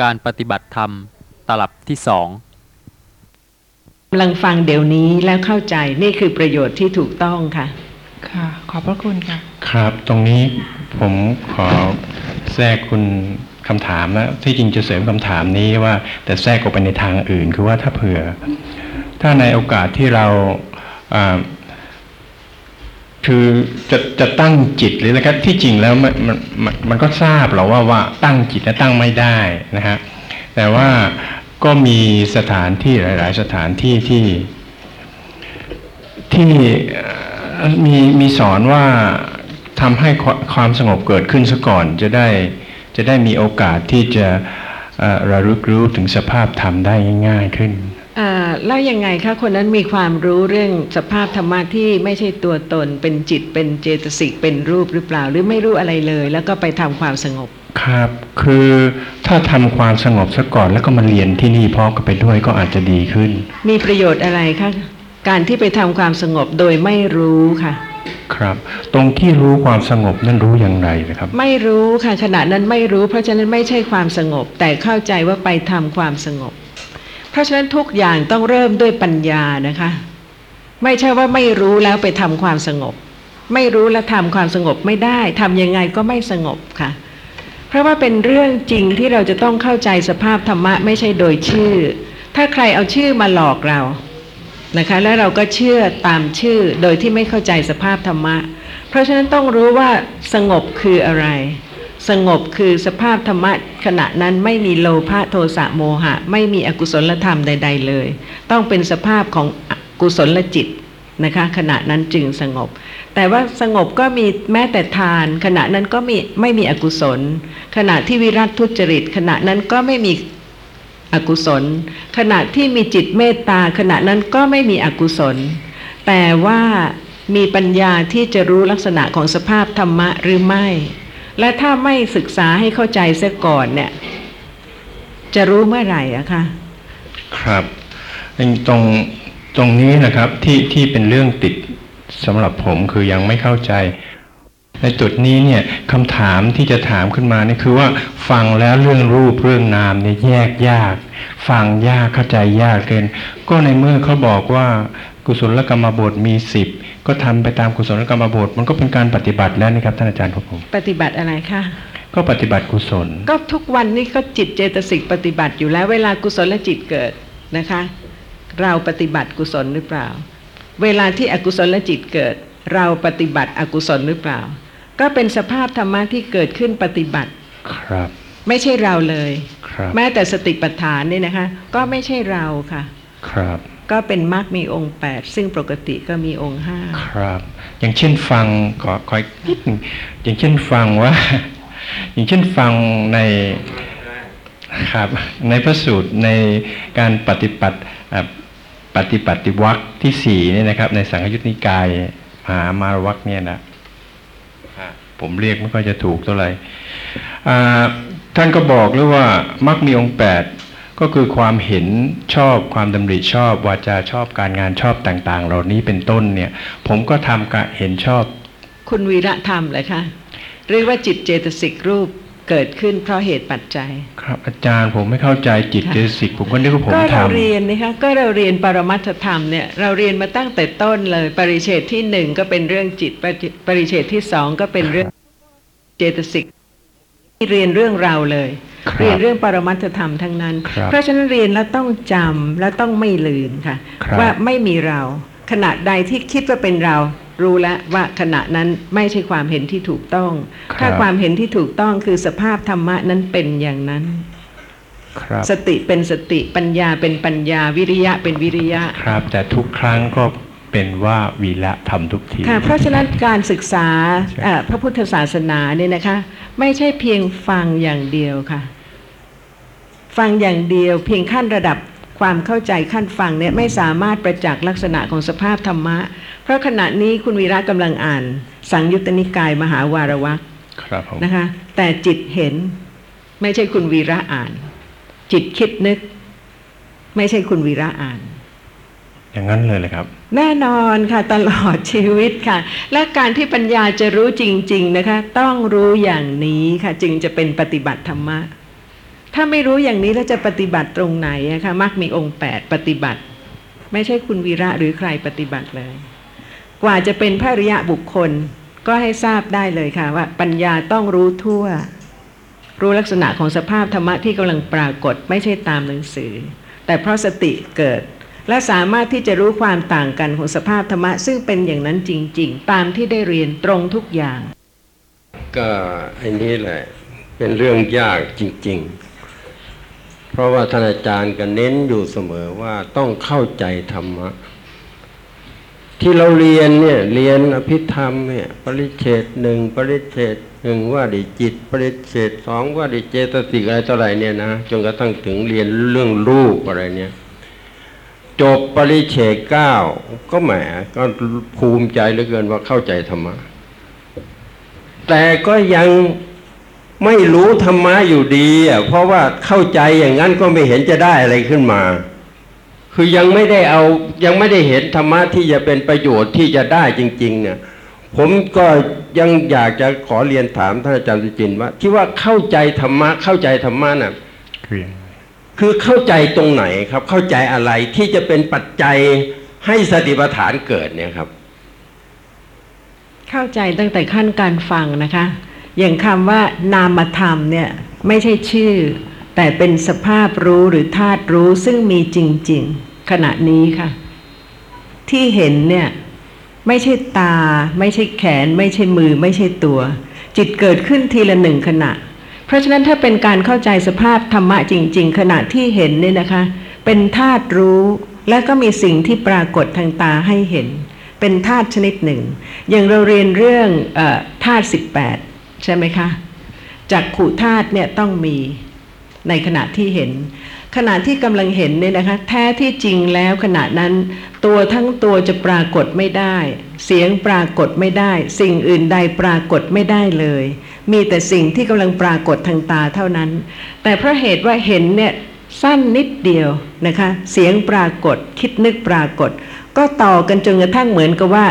การปฏิบัติธรรม ตลับที่สองกำลังฟังเดี๋ยวนี้แล้วเข้าใจนี่คือประโยชน์ที่ถูกต้องค่ะ ค่ะ ขอบพระคุณค่ะ ครับ ตรงนี้ผมขอแทรกคุณคำถามนะที่จริงจะเสริมคำถามนี้ว่า แต่แทรกออกไปในทางอื่น คือว่าถ้าเผื่อ ถ้าในโอกาสที่เราอ่า คือจะจะตั้งจิตหรืออะไรก็ที่จริงแล้วมันมันมันมันก็ทราบหรอว่าว่าตั้งจิตและตั้งไม่ได้นะฮะแต่ว่าก็มีสถานที่หลาย ๆ สถานที่ที่ที่มีมีสอนว่าทำให้ควความสงบเกิดขึ้นซะก่อนจะได้จะได้มีโอกาสที่จะเอ่อระลึกรู้ถึงสภาพธรรมได้ง่าย ๆ ขึ้น แล้วยังไงคะคนนั้นมีความรู้เรื่องสภาพธรรมะที่ไม่ใช่ตัวตน เป็นจิตเป็นเจตสิกเป็นรูปหรือเปล่า หรือไม่รู้อะไรเลย แล้วก็ไปทำความสงบ ครับ คือถ้าทำความสงบซะก่อนแล้วก็มาเรียนที่นี่พร้อมกันไปด้วยก็อาจจะดีขึ้น มีประโยชน์อะไรคะการที่ไปทำความสงบโดยไม่รู้ค่ะ ครับ ตรงที่รู้ความสงบนั่นรู้อย่างไรนะครับ ไม่รู้ค่ะขณะนั้นไม่รู้ เพราะฉะนั้นไม่ใช่ความสงบ แต่เข้าใจว่าไปทำความสงบ เพราะฉะนั้นทุกอย่างต้องเริ่มด้วยปัญญานะคะ ไม่ใช่ว่าไม่รู้แล้วไปทำความสงบ ไม่รู้แล้วทำความสงบไม่ได้ทำยังไงก็ไม่สงบค่ะ เพราะว่าเป็นเรื่องจริงที่เราจะต้องเข้าใจสภาพธรรมะไม่ใช่โดยชื่อ ถ้าใครเอาชื่อมาหลอกเรานะคะ แล้วเราก็เชื่อตามชื่อโดยที่ไม่เข้าใจสภาพธรรมะ เพราะฉะนั้นต้องรู้ว่าสงบคืออะไร สงบคือสภาพธรรมะขณะนั้นไม่มีโลภะโทสะโมหะ ไม่มีอกุศลธรรมใด ๆ เลย ต้องเป็นสภาพของอกุศลจิตนะคะขณะนั้นจึงสงบ แต่ว่าสงบก็มีแม้แต่ทาน ขณะนั้นก็มีไม่มีอกุศล ขณะที่วิรัตทุจริต ขณะนั้นก็ไม่มีอกุศล ขณะที่มีจิตเมตตา ขณะนั้นก็ไม่มีอกุศล แต่ว่ามีปัญญาที่จะรู้ลักษณะของสภาพธรรมะหรือไม่ และถ้าไม่ศึกษาให้เข้าใจเสียก่อนเนี่ย จะรู้เมื่อไหร่อะคะครับตรงตรงนี้นะครับที่ที่เป็นเรื่องติดสำหรับผมคือยังไม่เข้าใจ ในจุดนี้เนี่ยคำถามที่จะถามขึ้นมานี่คือว่าฟังแล้วเรื่องรูปเรื่องนามเนี่ยแยกยาก ฟังยากเข้าใจยากเกิน ก็ในเมื่อเขาบอกว่ากุศลกรรมบทมีสิบ ก็ทำไปตามกุศลกรรมบทมันก็เป็นการปฏิบัติแล้วนี่ครับท่านอาจารย์ครับผมปฏิบัติอะไรคะก็ปฏิบัติกุศล ก็ทุกวันนี้ก็จิตเจตสิกปฏิบัติอยู่แล้ว เวลากุศลจิตเกิดนะคะ เราปฏิบัติกุศลหรือเปล่า เวลาที่อกุศลจิตเกิด เราปฏิบัติอกุศลหรือเปล่า ก็เป็นสภาพธรรมะที่เกิดขึ้นปฏิบัติครับ ไม่ใช่เราเลยครับแม้แต่สติปัฏฐานเนี่ยนะคะ ก็ไม่ใช่เราค่ะ ครับ ก็เป็นมรรคมีองค์แปดซึ่งปกติก็มีองค์ห้าครับ อย่างเช่นฟังขอขออีกนิดหนึ่งอย่างเช่นฟังว่า อย่างเช่นฟังในครับ ในพระสูตรในการปฏิบัติอะปฏิบัติวัคที่สี่เนี่ยนะครับ ในสังฆยุตนิกายมหามารวัคเนี่ยนะอะผมเรียกไม่ค่อยจะถูกเท่าไหร่อ่าท่านก็บอกเลยว่ามักมีองค์แปด ก็คือความเห็นชอบความดำริชอบ วาจาชอบการงานชอบต่างๆ เหล่านี้เป็นต้นเนี่ย ผมก็ทำกะเห็นชอบ คุณวีระธรรมเลยค่ะเรียกว่าจิตเจตสิกรูปเกิดขึ้นเพราะเหตุปัจจัย ครับอาจารย์ผมไม่เข้าใจจิตค่ะเจตสิกผมก็นึกว่าผมก็เราทำเรียนนะคะก็เราเรียนปรมัตถธรรมเนี่ยเราเรียนมาตั้งแต่ต้นเลย ปริเฉดที่หนึ่งก็เป็นเรื่องจิตปริปริเฉดที่สองก็เป็นเรื่องเจตสิกเรียนเรื่องเราเลยครับ เรียนเรื่องปรมัตถธรรมทั้งนั้นครับเพราะฉะนั้นเรียนแล้วต้องจำและต้องไม่ลืมค่ะครับว่าไม่มีเราขณะใดที่คิดว่าเป็นเรารู้แล้วว่าขณะนั้นไม่ใช่ความเห็นที่ถูกต้อง ถ้าความเห็นที่ถูกต้องคือสภาพธรรมะนั้นเป็นอย่างนั้นครับสติเป็นสติปัญญาเป็นปัญญาวิริยะเป็นวิริยะ ครับ แต่ทุกครั้งก็ เป็นว่าวีละทำทุกทีค่ะเพราะฉะนั้นการศึกษาใช่เอ่อพระพุทธศาสนาเนี่ยนะคะ ไม่ใช่เพียงฟังอย่างเดียวค่ะ ฟังอย่างเดียว เพียงขั้นระดับความเข้าใจขั้นฟังเนี่ยไม่สามารถประจักษ์ลักษณะของสภาพธรรมะ เพราะขณะนี้คุณวีระกำลังอ่าน สังยุตตนิกายมหาวารวักครับผมนะคะ แต่จิตเห็น ไม่ใช่คุณวีระอ่าน จิตคิดนึก ไม่ใช่คุณวีระอ่าน อย่างนั้นเลยเลยครับ แน่นอนค่ะตลอดชีวิตค่ะ และการที่ปัญญาจะรู้จริง ๆนะคะ ต้องรู้อย่างนี้ค่ะจึงจะเป็นปฏิบัติธรรมะ ถ้าไม่รู้อย่างนี้แล้วจะปฏิบัติตรงไหนอะคะมักมีองค์แปดปฏิบัติ ไม่ใช่คุณวีระหรือใครปฏิบัติเลย กว่าจะเป็นพระริยะบุคคลก็ให้ทราบได้เลยค่ะว่า ปัญญาต้องรู้ทั่ว รู้ลักษณะของสภาพธรรมะที่กำลังปรากฏไม่ใช่ตามหนังสือ แต่เพราะสติเกิด และสามารถที่จะรู้ความต่างกันของสภาพธรรมะ ซึ่งเป็นอย่างนั้นจริง ๆ ตามที่ได้เรียนตรงทุกอย่าง ก็อ้นี้แหละเป็นเรื่องยากจริง ๆ เพราะว่าท่านอาจารย์ก็เน้นอยู่เสมอว่าต้องเข้าใจธรรมะ ที่เราเรียนเนี่ยเรียนอภิธรรมเนี่ยปริเฉดหนึ่งปริเฉดหนึ่งว่าดิจิต ปริเฉดสองว่าดิเจตสิกอะไรต่ออะไรเนี่ยนะจนกระทั่งถึงเรียนเรื่องรูปอะไรเนี่ย จบปริเฉดเก้าก็แหมก็ภูมิใจเหลือเกินว่าเข้าใจธรรมะ แต่ก็ยังไม่รู้ธรรมะอยู่ดีอะเพราะว่าเข้าใจอย่างนั้นก็ไม่เห็นจะได้อะไรขึ้นมา คือยังไม่ได้เอายังไม่ได้เห็นธรรมะที่จะเป็นประโยชน์ที่จะได้จริงๆเนี่ยผมก็ยังอยากจะขอเรียนถามท่านอาจารย์สุจินต์ว่า ที่ว่าเข้าใจธรรมะเข้าใจธรรมะน่ะคือ คือเข้าใจตรงไหนครับเข้าใจอะไรที่จะเป็นปัจจัยให้สติปัฏฐานเกิดเนี่ยครับ เข้าใจตั้งแต่ขั้นการฟังนะคะ อย่างคำว่านามธรรมเนี่ยไม่ใช่ชื่อ แต่เป็นสภาพรู้หรือธาตุรู้ซึ่งมีจริง ๆ ขณะนี้ค่ะ ที่เห็นเนี่ยไม่ใช่ตา ไม่ใช่แขน ไม่ใช่มือ ไม่ใช่ตัว จิตเกิดขึ้นทีละหนึ่งขณะ เพราะฉะนั้นถ้าเป็นการเข้าใจสภาพธรรมะจริง ๆ ขณะที่เห็นเนี่ยนะคะ เป็นธาตุรู้และก็มีสิ่งที่ปรากฏทางตาให้เห็น เป็นธาตุชนิดหนึ่ง อย่างเราเรียนเรื่องธาตุสิบแปดใช่ไหมคะจากขู่ธาตุเนี่ยต้องมีในขณะที่เห็น ขณะที่กำลังเห็นเนี่ยนะคะ แท้ที่จริงแล้วขณะนั้น ตัวทั้งตัวจะปรากฏไม่ได้ เสียงปรากฏไม่ได้ สิ่งอื่นใดปรากฏไม่ได้เลย มีแต่สิ่งที่กำลังปรากฏทางตาเท่านั้น แต่เพราะเหตุว่าเห็นเนี่ยสั้นนิดเดียวนะคะ เสียงปรากฏคิดนึกปรากฏ ก็ต่อกันจนกระทั่งเหมือนกับว่า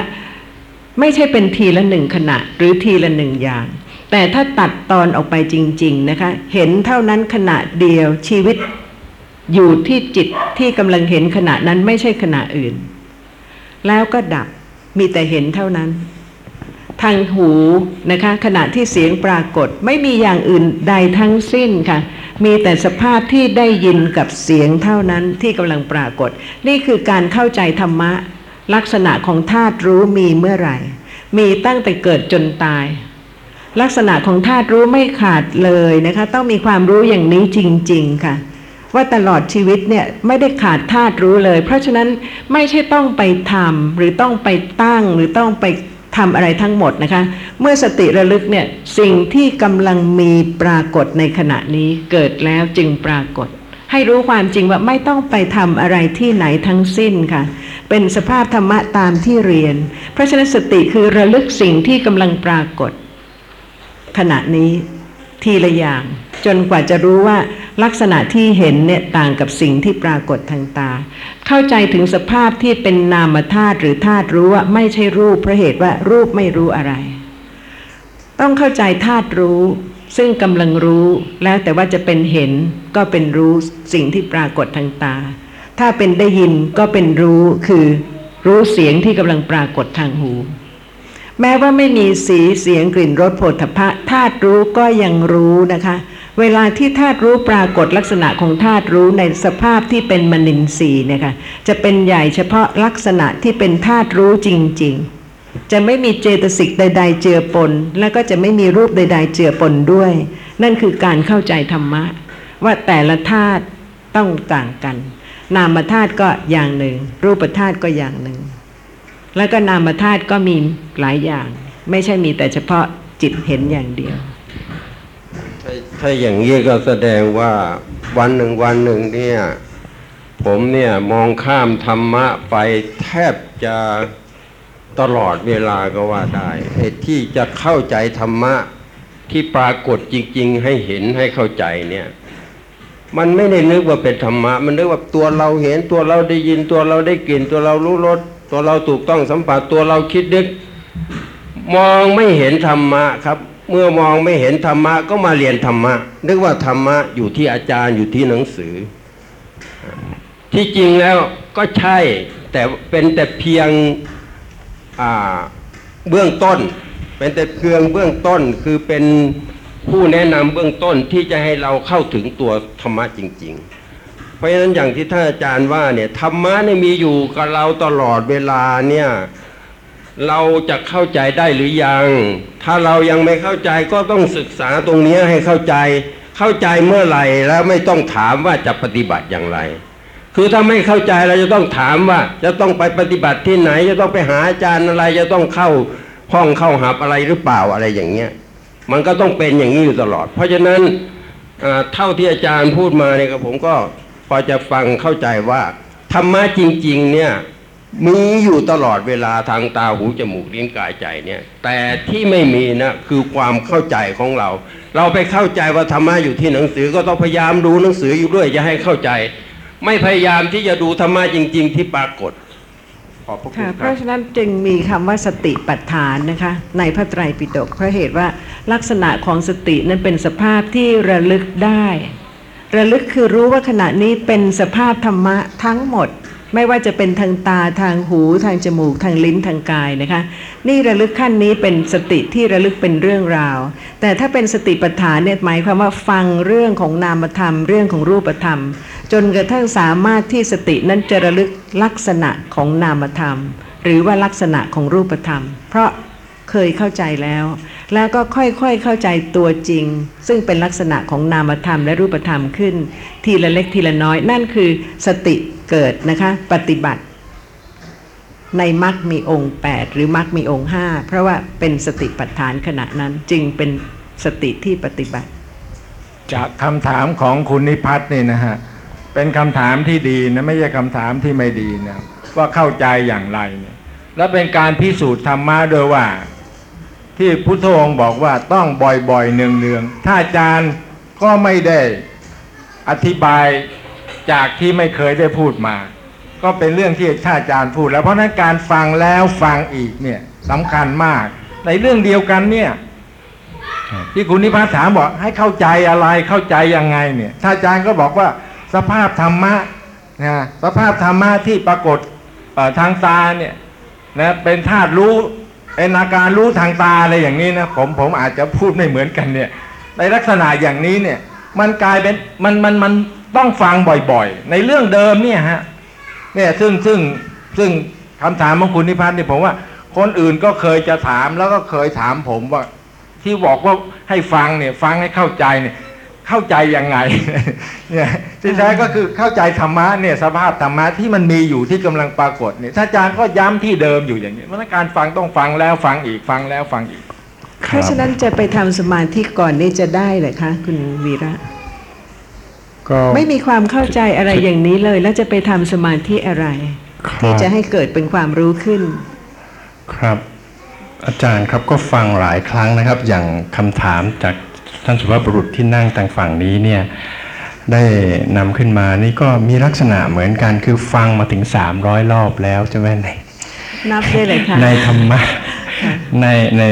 ไม่ใช่เป็นทีละหนึ่งขณะ หรือทีละหนึ่งอย่าง แต่ถ้าตัดตอนออกไปจริง ๆนะคะ เห็นเท่านั้นขณะเดียวชีวิตอยู่ที่จิตที่กำลังเห็นขณะนั้นไม่ใช่ขณะอื่น แล้วก็ดับมีแต่เห็นเท่านั้น ทางหูนะคะขณะที่เสียงปรากฏไม่มีอย่างอื่นใดทั้งสิ้นค่ะ มีแต่สภาพที่ได้ยินกับเสียงเท่านั้นที่กำลังปรากฏ นี่คือการเข้าใจธรรมะ ลักษณะของธาตุรู้มีเมื่อไหร่ มีตั้งแต่เกิดจนตาย ลักษณะของธาตุรู้ไม่ขาดเลยนะคะ ต้องมีความรู้อย่างนี้จริง ๆ ค่ะว่าตลอดชีวิตเนี่ยไม่ได้ขาดธาตุรู้เลย เพราะฉะนั้นไม่ใช่ต้องไปทำหรือต้องไปตั้งหรือต้องไป ทำอะไรทั้งหมดนะคะ เมื่อสติระลึกเนี่ยสิ่งที่กำลังมีปรากฏในขณะนี้เกิดแล้วจึงปรากฏ ให้รู้ความจริงว่าไม่ต้องไปทำอะไรที่ไหนทั้งสิ้นค่ะ เป็นสภาพธรรมะตามที่เรียน เพราะฉะนั้นสติคือระลึกสิ่งที่กำลังปรากฏ ขณะนี้ ทีละอย่าง จนกว่าจะรู้ว่าลักษณะที่เห็นเนี่ยต่างกับสิ่งที่ปรากฏทางตา เข้าใจถึงสภาพที่เป็นนามธาตุหรือธาตุรู้ว่าไม่ใช่รูปเพราะเหตุว่ารูปไม่รู้อะไร ต้องเข้าใจธาตุรู้ ซึ่งกำลังรู้แล้วแต่ว่าจะเป็นเห็นก็เป็นรู้สิ่งที่ปรากฏทางตา ถ้าเป็นได้ยินก็เป็นรู้คือรู้เสียงที่กำลังปรากฏทางหู แม้ว่าไม่มีสีเสียงกลิ่นรสผฏฐัพะธาตุรู้ก็ยังรู้นะคะ เวลาที่ธาตุรู้ปรากฏลักษณะของธาตุรู้ในสภาพที่เป็นมนินทรีย์เนี่ยค่ะจะเป็นใหญ่เฉพาะลักษณะที่เป็นธาตุรู้จริง ๆ จะไม่มีเจตสิกใด ๆ เจือปน และก็จะไม่มีรูปใด ๆ เจือปนด้วย นั่นคือการเข้าใจธรรมะ ว่าแต่ละธาตุต้องต่างกัน นามธาตุก็อย่างหนึ่ง รูปธาตุก็อย่างหนึ่ง แล้วก็นามธาตุก็มีหลายอย่าง ไม่ใช่มีแต่เฉพาะจิตเห็นอย่างเดียวถ้าถ้าอย่างนี้ก็แสดงว่าวันหนึ่งวันหนึ่งเนี่ย ผมเนี่ยมองข้ามธรรมะไปแทบจะตลอดเวลาก็ว่าได้ไอ้ที่จะเข้าใจธรรมะที่ปรากฏจริง ๆ ให้เห็นให้เข้าใจเนี่ย มันไม่ได้นึกว่าเป็นธรรมะ มันนึกว่าตัวเราเห็นตัวเราได้ยินตัวเราได้กลิ่นตัวเรารู้รส ตัวเราถูกต้องสัมผัสตัวเราคิดนึก มองไม่เห็นธรรมะครับ เมื่อมองไม่เห็นธรรมะก็มาเรียนธรรมะ นึกว่าธรรมะอยู่ที่อาจารย์อยู่ที่หนังสือ ที่จริงแล้วก็ใช่แต่เป็นแต่เพียงเบื้องต้น เป็นแต่เพียงเบื้องต้นคือเป็นผู้แนะนำเบื้องต้นที่จะให้เราเข้าถึงตัวธรรมะจริง ๆ เพราะฉะนั้นอย่างที่ท่านอาจารย์ว่าเนี่ยธรรมะเนี่ยมีอยู่กับเราตลอดเวลาเนี่ยเราจะเข้าใจได้หรือยัง ถ้าเรายังไม่เข้าใจก็ต้องศึกษาตรงนี้ให้เข้าใจ เข้าใจเมื่อไหร่แล้วไม่ต้องถามว่าจะปฏิบัติอย่างไร คือถ้าไม่เข้าใจเราจะต้องถามว่า จะต้องไปปฏิบัติที่ไหน จะต้องไปหาอาจารย์อะไร จะต้องเข้าห้องเข้าหับอะไรหรือเปล่าอะไรอย่างเงี้ย มันก็ต้องเป็นอย่างนี้อยู่ตลอด เพราะฉะนั้นเท่าที่อาจารย์พูดมาเนี่ยครับผมก็ พอจะฟังเข้าใจว่าธรรมะจริง ๆ เนี่ยมีอยู่ตลอดเวลาทางตาหูจมูกลิ้นกายใจเนี่ย แต่ที่ไม่มีนะคือความเข้าใจของเรา เราไปเข้าใจว่าธรรมะอยู่ที่หนังสือก็ต้องพยายามดูหนังสืออยู่ด้วยจะให้เข้าใจ ไม่พยายามที่จะดูธรรมะจริง ๆ ที่ปรากฏขอบพระคุค่ะณเพราะฉะนั้นจึงมีคำว่าสติปัฏฐานนะคะ ในพระไตรปิฎกเพราะเหตุว่าลักษณะของสตินั้นเป็นสภาพที่ระลึกได้ ระลึกคือรู้ว่าขณะนี้เป็นสภาพธรรมะทั้งหมด ไม่ว่าจะเป็นทางตาทางหูทางจมูกทางลิ้นทางกายนะคะ นี่ระลึกขั้นนี้เป็นสติที่ระลึกเป็นเรื่องราว แต่ถ้าเป็นสติปัฏฐานเนี่ยหมายความว่าฟังเรื่องของนามธรรม เรื่องของรูปธรรม จนกระทั่งสามารถที่สตินั้นจะระลึกลักษณะของนามธรรม หรือว่าลักษณะของรูปธรรม เพราะ เคยเข้าใจแล้ว แล้วก็ค่อยๆเข้าใจตัวจริง ซึ่งเป็นลักษณะของนามธรรมและรูปธรรมขึ้น ทีละเล็กทีละน้อยนั่นคือสติเกิดนะคะปฏิบัติ ในมรรคมีองค์ 8 หรือมรรคมีองค์ 5 เพราะว่าเป็นสติปัฏฐานขณะนั้นจึงเป็นสติที่ปฏิบัติ จากคำถามของคุณนิพัฒน์นี่นะฮะเป็นคำถามที่ดีนะไม่ใช่คำถามที่ไม่ดีนะว่าเข้าใจอย่างไรเนี่ยและเป็นการพิสูจน์ธรรมะโดยว่า ที่พุทธองค์บอกว่าต้องบ่อยๆเนืองๆถ้าอาจารย์ก็ไม่ได้อธิบายจากที่ไม่เคยได้พูดมา ก็เป็นเรื่องที่ท่าอาจารย์พูด แล้วเพราะนั้นการฟังแล้วฟังอีกเนี่ยสำคัญมาก ในเรื่องเดียวกันเนี่ย ที่คุณนิพัฒน์ถามบอกให้เข้าใจอะไรเข้าใจยังไงเนี่ยถ้าอาจารย์ก็บอกว่าสภาพธรรมะนะสภาพธรรมะที่ปรากฏทางตาเนี่ยนะเป็นธาตุรู้ เป็นอาการรู้ทางตาอะไรอย่างนี้นะผมผมอาจจะพูดไม่เหมือนกันเนี่ย ในลักษณะอย่างนี้เนี่ย มันกลายเป็นมันมันมันต้องฟังบ่อยๆ ในเรื่องเดิมเนี่ยฮะเนี่ยซึ่งซึ่งซึ่งคำถามของคุณนิพัฒน์เนี่ยผมว่า คนอื่นก็เคยจะถามแล้วก็เคยถามผมว่า ที่บอกว่าให้ฟังเนี่ย ฟังให้เข้าใจเนี่ย เข้าใจยังไงเนี่ยที่แท้ก็คือเข้าใจธรรมะเนี่ยสภาพธรรมะที่มันมีอยู่ที่กำลังปรากฏเนี่ยถ้าอาจารย์ก็ย้ำที่เดิมอยู่อย่างนี้เพราะฉะนั้นการฟังต้องฟังแล้วฟังอีกฟังแล้วฟังอีกเพราะฉะนั้นจะไปทำสมาธิก่อนนี่จะได้เหรอคะคุณวีระก็ไม่มีความเข้าใจอะไรอย่างนี้เลย แล้วจะไปทำสมาธิอะไรครับที่จะให้เกิดเป็นความรู้ขึ้น ครับ อาจารย์ครับก็ฟังหลายครั้งนะครับ อย่างคำถามจาก ท่านสุภาพบุรุษที่นั่งทางฝั่งนี้เนี่ยได้นำขึ้นมานี่ก็มีลักษณะเหมือนกันคือฟังมาถึง 300 รอบแล้วใช่ไหมในนับได้เลยค่ะในธรรมะในใน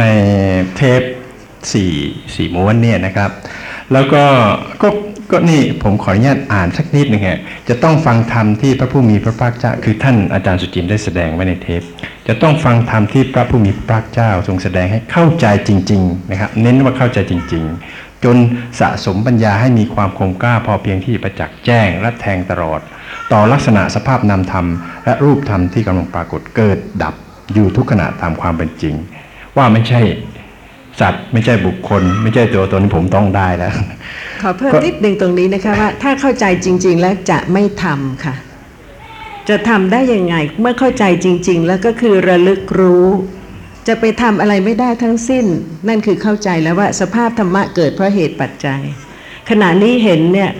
ในเทปสี่สี่ม้วนเนี่ยนะครับ แล้วก็ก็ก็นี่ผมขออนุญาตอ่านสักนิดหนึ่งฮะจะต้องฟังธรรมที่พระผู้มีพระภาคเจ้าคือท่านอาจารย์สุจินต์ได้แสดงไว้ในเทป จะต้องฟังธรรมที่พระผู้มีพระเจ้าทรงแสดงให้เข้าใจจริง ๆ นะครับ เน้นว่าเข้าใจจริง ๆ จนสะสมปัญญาให้มีความคมกล้าพอเพียงที่ประจักษ์แจ้งและแทงตลอด ต่อลักษณะสภาพนามธรรม และรูปธรรมที่กำลังปรากฏเกิดดับอยู่ทุกขณะตามความเป็นจริง ว่าไม่ใช่สัตว์ไม่ใช่บุคคล ไม่ใช่ตัวตนที่ผมต้องได้แล้ว ขอเพิ่มนิดหนึ่งตรงนี้นะคะว่าถ้าเข้าใจจริง ๆ แล้วจะไม่ทำค่ะ จะทำได้ยังไง เมื่อเข้าใจจริง ๆ แล้วก็คือระลึกรู้ จะไปทำอะไรไม่ได้ทั้งสิ้น นั่นคือเข้าใจแล้วว่าสภาพธรรมะเกิดเพราะเหตุปัจจัย ขณะนี้เห็นเนี่ย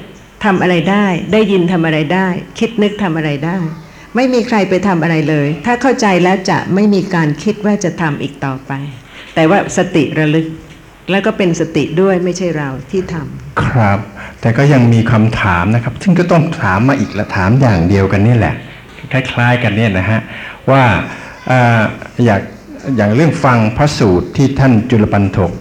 ทำอะไรได้ ได้ยินทำอะไรได้ คิดนึกทำอะไรได้ ไม่มีใครไปทำอะไรเลย ถ้าเข้าใจแล้วจะไม่มีการคิดว่าจะทำอีกต่อไป แต่ว่าสติระลึก แล้วก็เป็นสติด้วยไม่ใช่เราที่ทำครับ แต่ก็ยังมีคำถามนะครับ ซึ่งก็ต้องถามมาอีกและถามอย่างเดียวกันนี่แหละ คล้ายๆกันเนี่ยนะฮะว่าอ่าอยากอย่างเรื่องฟังพระสูตรที่ท่านจุลปันถก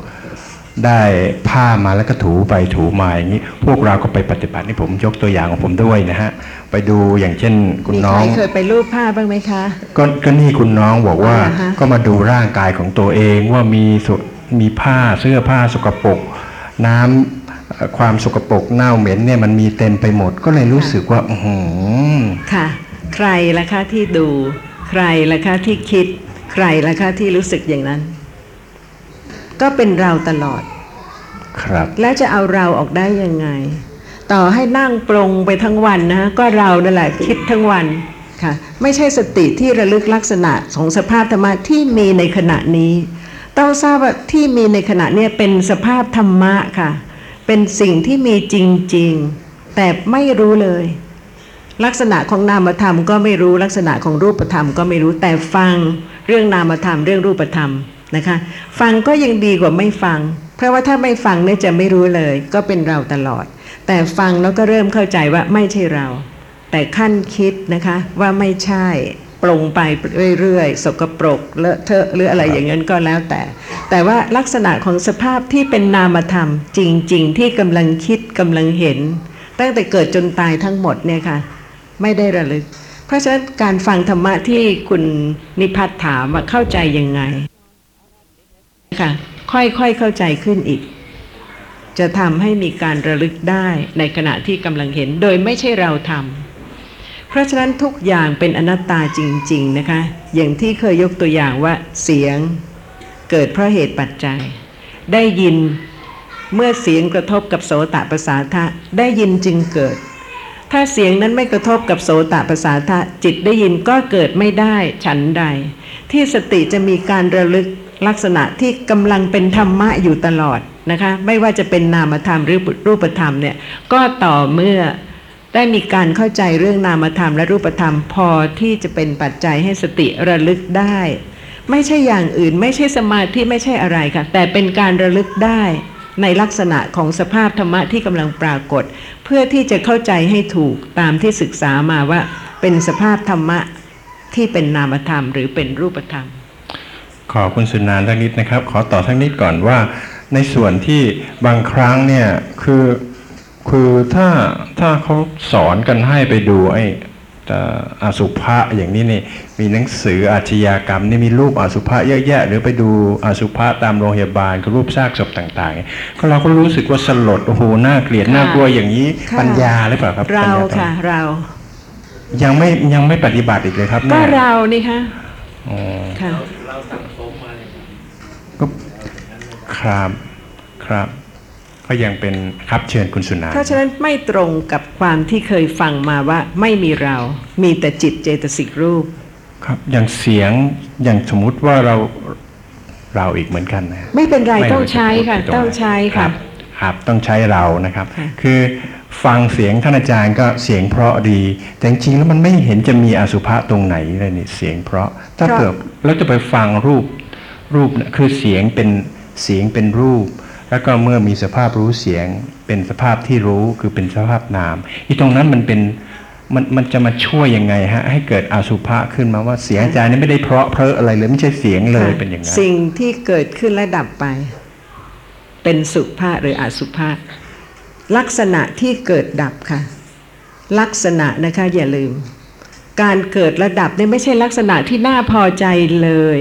ได้ผ้ามาแล้วก็ถูไปถูมาอย่างนี้พวกเราก็ไปปฏิบัตินี่ผมยกตัวอย่างของผมด้วยนะฮะไปดูอย่างเช่นคุณมีน้ใคอรงเคยไปรูปผ้าบ้างไหมคะก็ก็นี่คุณน้องบอกว่าอ๋อเหรอฮะก็มาดูร่างกายของตัวเองว่ามีสุมีผ้าเสื้อผ้าสกปรกน้ำเอ่อความสกปรกเน่าเหม็นเนี่ยมันมีเต็มไปหมดก็เลยรู้สึกว่าอือหือค่ะใค รล่ะคะที่ดู ใครล่ะคะที่คิด ใครล่ะคะที่รู้สึกอย่างนั้น ก็เป็นเราตลอด ครับ แล้วจะเอาเราออกได้ยังไง ต่อให้นั่งปรงไปทั้งวันนะก็เรานั่นแหละคิดทั้งวันค่ะ ไม่ใช่สติที่ระลึกลักษณะของสภาพธรรมะที่มีในขณะนี้ ต้องทราบว่าที่มีในขณะเนี้ยเป็นสภาพธรรมะค่ะ เป็นสิ่งที่มีจริง ๆ แต่ไม่รู้เลย ลักษณะของนามธรรมก็ไม่รู้ลักษณะของรูปธรรมก็ไม่รู้แต่ฟังเรื่องนามธรรมเรื่องรูปธรรมนะคะ ฟังก็ยังดีกว่าไม่ฟัง เพราะว่าถ้าไม่ฟังเนี่ยจะไม่รู้เลย ก็เป็นเราตลอด แต่ฟังแล้วก็เริ่มเข้าใจว่าไม่ใช่เรา แต่ขั้นคิดนะคะว่าไม่ใช่ปรงไปเรื่อยๆ สกปรกเลอะเทอะหรืออะไรอย่างนั้นก็แล้วแต่ แต่ว่าลักษณะของสภาพที่เป็นนามธรรม จริง ๆ ที่กำลังคิดกำลังเห็น ตั้งแต่เกิดจนตายทั้งหมดเนี่ยค่ะ ไม่ได้ระลึก เพราะฉะนั้นการฟังธรรมะที่คุณนิพัฒน์ถามว่าเข้าใจยังไงค่ะค่อยๆเข้าใจขึ้นอีก จะทำให้มีการระลึกได้ในขณะที่กำลังเห็นโดยไม่ใช่เราทำเพราะฉะนั้นทุกอย่างเป็นอนัตตาจริง ๆนะคะ อย่างที่เคยยกตัวอย่างว่าเสียงเกิดเพราะเหตุปัจจัย ได้ยินเมื่อเสียงกระทบกับโสตประสาทะได้ยินจึงเกิด ถ้าเสียงนั้นไม่กระทบกับโสตประสาทะจิตได้ยินก็เกิดไม่ได้ฉันใด ที่สติจะมีการระลึกลักษณะที่กำลังเป็นธรรมะอยู่ตลอดนะคะไม่ว่าจะเป็นนามธรรมหรือรูปธรรมเนี่ยก็ต่อเมื่อได้มีการเข้าใจเรื่องนามธรรมและรูปธรรมพอที่จะเป็นปัจจัยให้สติระลึกได้ ไม่ใช่อย่างอื่นไม่ใช่สมาธิไม่ใช่อะไรค่ะแต่เป็นการระลึกได้ ในลักษณะของสภาพธรรมะที่กำลังปรากฏ เพื่อที่จะเข้าใจให้ถูกตามที่ศึกษามาว่าเป็นสภาพธรรมะที่เป็นนามธรรมหรือเป็นรูปธรรม ขอคุณสุนานสักนิดนะครับ ขอต่อสักนิดก่อนว่า ในส่วนที่บางครั้งเนี่ยคือคือถ้าถ้าเขาสอนกันให้ไปดูไอ้ อ่ออสุภะอย่างนี้นี่มีหนังสืออาชญากรรมนี่มีรูปอสุภะเยอะแยะ หรือไปดูอสุภะตามโรงพยาบาลก็รูปซากศพต่างๆก็เราก็รู้สึกว่าสลดโอ้โหน่าเกลียดค่ะน่ากลัวอย่างนี้ค่ะปัญญาหรือเปล่าครับเราปัญญาตรงค่ะเรายังไม่ยังไม่ปฏิบัติอีกเลยครับก็เนี่ยเรานี่คะอ๋อค่ะก็ครับครับ ก็ยังเป็นครับเชิญคุณสุนาเพราะฉะนั้นไม่ตรงกับความที่เคยฟังมาว่าไม่มีเรา มีแต่จิตเจตสิกรูป ครับอย่างเสียงอย่างสมมุติว่าเราเราอีกเหมือนกันนะไม่เป็นไรไม่ต้องใช้ค่ะรู้จะพูดต้องใช้คค่ะรับครับต้องใช้เรานะครับค่ะคือฟังเสียงท่านอาจารย์ก็เสียงเพราะดี แต่จริงๆแล้วมันไม่เห็นจะมีอสุภะตรงไหนเลยนี่เสียงเพราะถ้าเกิดแล้วจะไปฟังรูปรูปเนี่ยคือเสียงเป็นเสียงเป็นรูป แล้วก็เมื่อมีสภาพรู้เสียง เป็นสภาพที่รู้คือเป็นสภาพนามอีตรงนั้นมันเป็นมันมันจะมาช่วยยังไงฮะ ให้เกิดอสุภะขึ้นมาว่าเสียงอาจารย์นี่ไม่ได้เพราะเพราะอะไรเลยไม่ใช่เสียงเลยเป็นอย่างนั้นสิ่งที่เกิดขึ้นและดับไป เป็นสุภาษหรืออสุภาษลักษณะที่เกิดดับค่ะ ลักษณะนะคะอย่าลืม การเกิดและดับเนี่ยไม่ใช่ลักษณะที่น่าพอใจเลย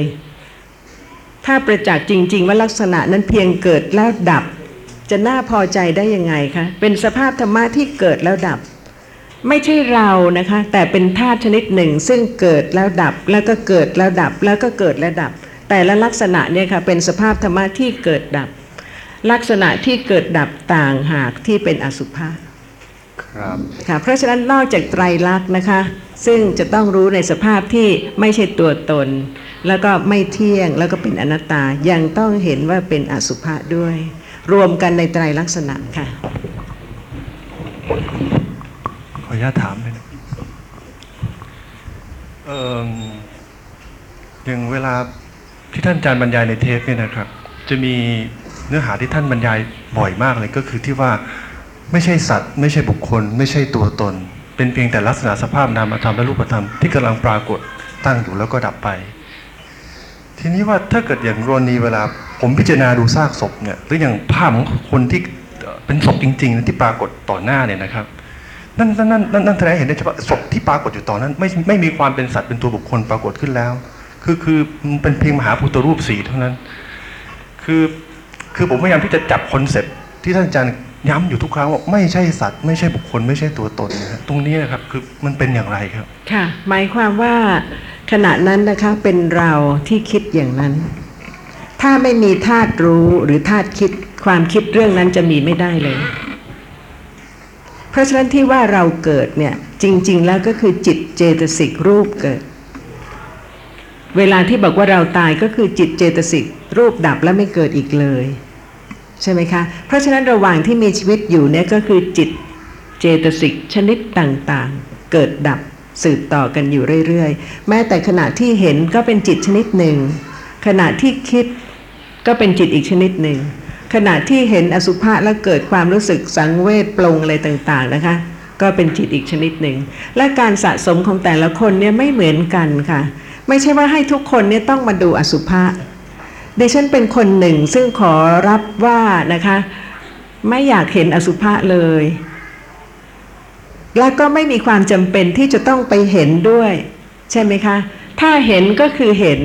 ถ้าประจักษ์จริง ๆ ว่าลักษณะนั้นเพียงเกิดแล้วดับ จะน่าพอใจได้ยังไงคะเป็นสภาพธรรมะที่เกิดแล้วดับ ไม่ใช่เรานะคะ แต่เป็นธาตุชนิดหนึ่ง ซึ่งเกิดแล้วดับ แล้วก็เกิดแล้วดับ แล้วก็เกิดและดับ แต่ละลักษณะเนี่ยค่ะเป็นสภาพธรรมะที่เกิดดับ ลักษณะที่เกิดดับต่างหากที่เป็นอสุภะครับค่ะเพราะฉะนั้นนอกจากไตรลักษณ์นะคะ ซึ่งจะต้องรู้ในสภาพที่ไม่ใช่ตัวตน แล้วก็ไม่เที่ยงแล้วก็เป็นอนัตตายังต้องเห็นว่าเป็นอสุภะด้วย รวมกันในไตรลักษณะค่ะขออนุญาตถามเลยนะเอออย่างเวลาที่ท่านอาจารย์บรรยายในเทปเนี่ยนะครับ จะมีเนื้อหาที่ท่านบรรยายบ่อยมากเลยก็คือที่ว่าไม่ใช่สัตว์ ไม่ใช่บุคคล ไม่ใช่ตัวตน เป็นเพียงแต่ลักษณะสภาพนามธรรมและรูปธรรมที่กำลังปรากฏตั้งอยู่แล้วก็ดับไป ทีนี้ว่าถ้าเกิดอย่างกรณีเวลา ผมพิจารณาดูซากศพเนี่ยหรืออย่างภาพของคนที่เป็นศพจริงๆนะที่ปรากฏต่อหน้าเนี่ยนะครับนั่นนั่นนั่นนั่นนั่นแสดงเห็นได้เฉพาะศพที่ปรากฏอยู่ต่อนั้น ไม่ไม่มีความเป็นสัตว์เป็นตัวบุคคลปรากฏขึ้นแล้ว คือคือมันเป็นเพียงมหาพุทธรูปสีเท่านั้น คือคือผมพยายามที่จะจับคอนเซปที่ท่านอาจารย์ ย้ำอยู่ทุกครั้งว่าไม่ใช่สัตว์ ไม่ใช่บุคคลไม่ใช่ตัวตนนะฮะตรงนี้นะครับคือมันเป็นอย่างไรครับ ค่ะ หมายความว่าขณะนั้นนะคะเป็นเราที่คิดอย่างนั้น ถ้าไม่มีธาตุรู้หรือธาตุคิดความคิดเรื่องนั้นจะมีไม่ได้เลย เพราะฉะนั้นที่ว่าเราเกิดเนี่ยจริง ๆ แล้วก็คือจิตเจตสิกรูปเกิด เวลาที่บอกว่าเราตายก็คือจิตเจตสิกรูปดับแล้วไม่เกิดอีกเลย ใช่ไหมคะ เพราะฉะนั้นระหว่างที่มีชีวิตอยู่เนี่ยก็คือจิตเจตสิกชนิดต่างๆ เกิดดับสืบต่อกันอยู่เรื่อยๆ แม้แต่ขณะที่เห็นก็เป็นจิตชนิดหนึ่ง ขณะที่คิดก็เป็นจิตอีกชนิดหนึ่ง ขณะที่เห็นอสุภะแล้วเกิดความรู้สึกสังเวชปลงอะไรต่างๆนะคะ ก็เป็นจิตอีกชนิดหนึ่ง และการสะสมของแต่ละคนเนี่ยไม่เหมือนกันค่ะ ไม่ใช่ว่าให้ทุกคนเนี่ยต้องมาดูอสุภะ ดิฉันเป็นคนหนึ่งซึ่งขอรับว่านะคะ ไม่อยากเห็นอสุภะเลย แล้วก็ไม่มีความจำเป็นที่จะต้องไปเห็นด้วย ใช่ไหมคะ ถ้าเห็นก็คือเห็น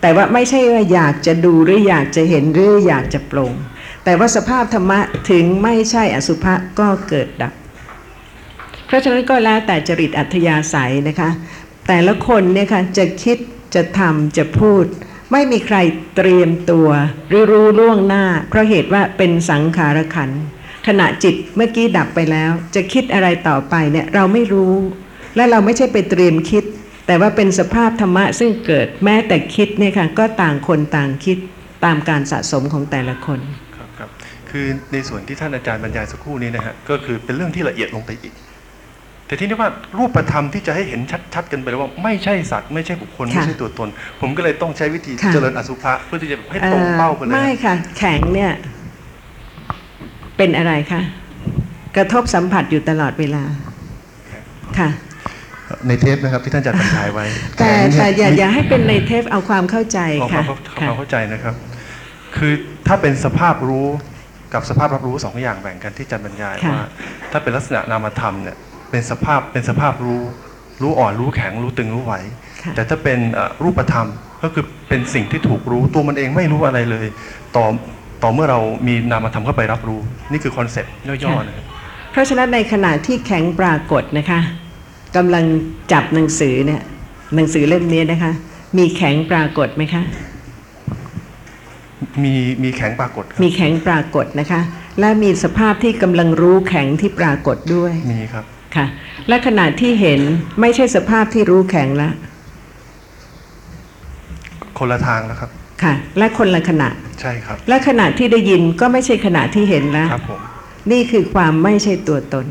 แต่ว่าไม่ใช่ว่าอยากจะดูหรืออยากจะเห็นหรืออยากจะปลงแต่ว่าสภาพธรรมะถึงไม่ใช่อสุภะก็เกิดดับ เพราะฉะนั้นก็แล้วแต่จริตอัธยาศัยนะคะ แต่ละคนเนี่ยค่ะจะคิดจะทำจะพูด ไม่มีใครเตรียมตัวหรือรู้ล่วงหน้า เพราะเหตุว่าเป็นสังขารขัน ขณะจิตเมื่อกี้ดับไปแล้ว จะคิดอะไรต่อไปเนี่ยเราไม่รู้ และเราไม่ใช่ไปเตรียมคิด แต่ว่าเป็นสภาพธรรมะซึ่งเกิดแม้แต่คิดเนี่ยค่ะก็ต่างคนต่างคิดตามการสะสมของแต่ละคนครับครับคือในส่วนที่ท่านอาจารย์บรรยายสักครู่นี้นะฮะก็คือเป็นเรื่องที่ละเอียดลงไปอีก แต่ที่นี่ว่ารูปธรรมที่จะให้เห็นชัดๆกันไปเลยว่าไม่ใช่สัตว์ไม่ใช่บุคคลค่ะไม่ใช่ตัวตน ผมก็เลยต้องใช้วิธีค่ะเจริญอสุภะเพื่อที่จะให้ตรงเป้าไปเลยไม่ค่ะ แข็งเนี่ย เป็นอะไรคะกระทบสัมผัสอยู่ตลอดเวลาค่ะ ในเทปนะครับที่ท่านอาจารย์บรรยายไว้ แต่ขนเนี่แต่อย่ามีอย่าให้เป็นในเทปเอาความเข้าใจขอคค่ะวามเข้าค่ะความเข้าใจนะครับ คือถ้าเป็นสภาพรู้กับสภาพรับรู้สองอย่างแบ่งกันที่อาจารย์บรรยายค่ะว่า ถ้าเป็นลักษณะนามธรรมเนี่ย เป็นสภาพเป็นสภาพรู้ รู้อ่อนรู้แข็งรู้ตึงรู้ไหวค่ะแต่ถ้าเป็นเอ่อรูปธรรมก็คือเป็นสิ่งที่ถูกรู้ตัวมันเองไม่รู้อะไรเลย ต่อต่อเมื่อเรามีนามธรรมเข้าไปรับรู้ นี่คือ concept ย่อๆนะครับเพราะฉะนั้นในขณะที่แข็งปรากฏนะคะกำลังจับหนังสือเนี่ยหนังสือเล่มนี้นะคะ มีแข็งปรากฏไหมคะมีมีแข็งปรากฏครับมีแข็งปรากฏนะคะ และมีสภาพที่กำลังรู้แข็งที่ปรากฏด้วย มีครับ ค่ะ และขณะที่เห็นไม่ใช่สภาพที่รู้แข็งแล้วคนละทางแล้วครับ ค่ะ และคนละขณะ ใช่ครับ และขณะที่ได้ยินก็ไม่ใช่ขณะที่เห็นแล้วครับผมนี่คือความไม่ใช่ตัวตน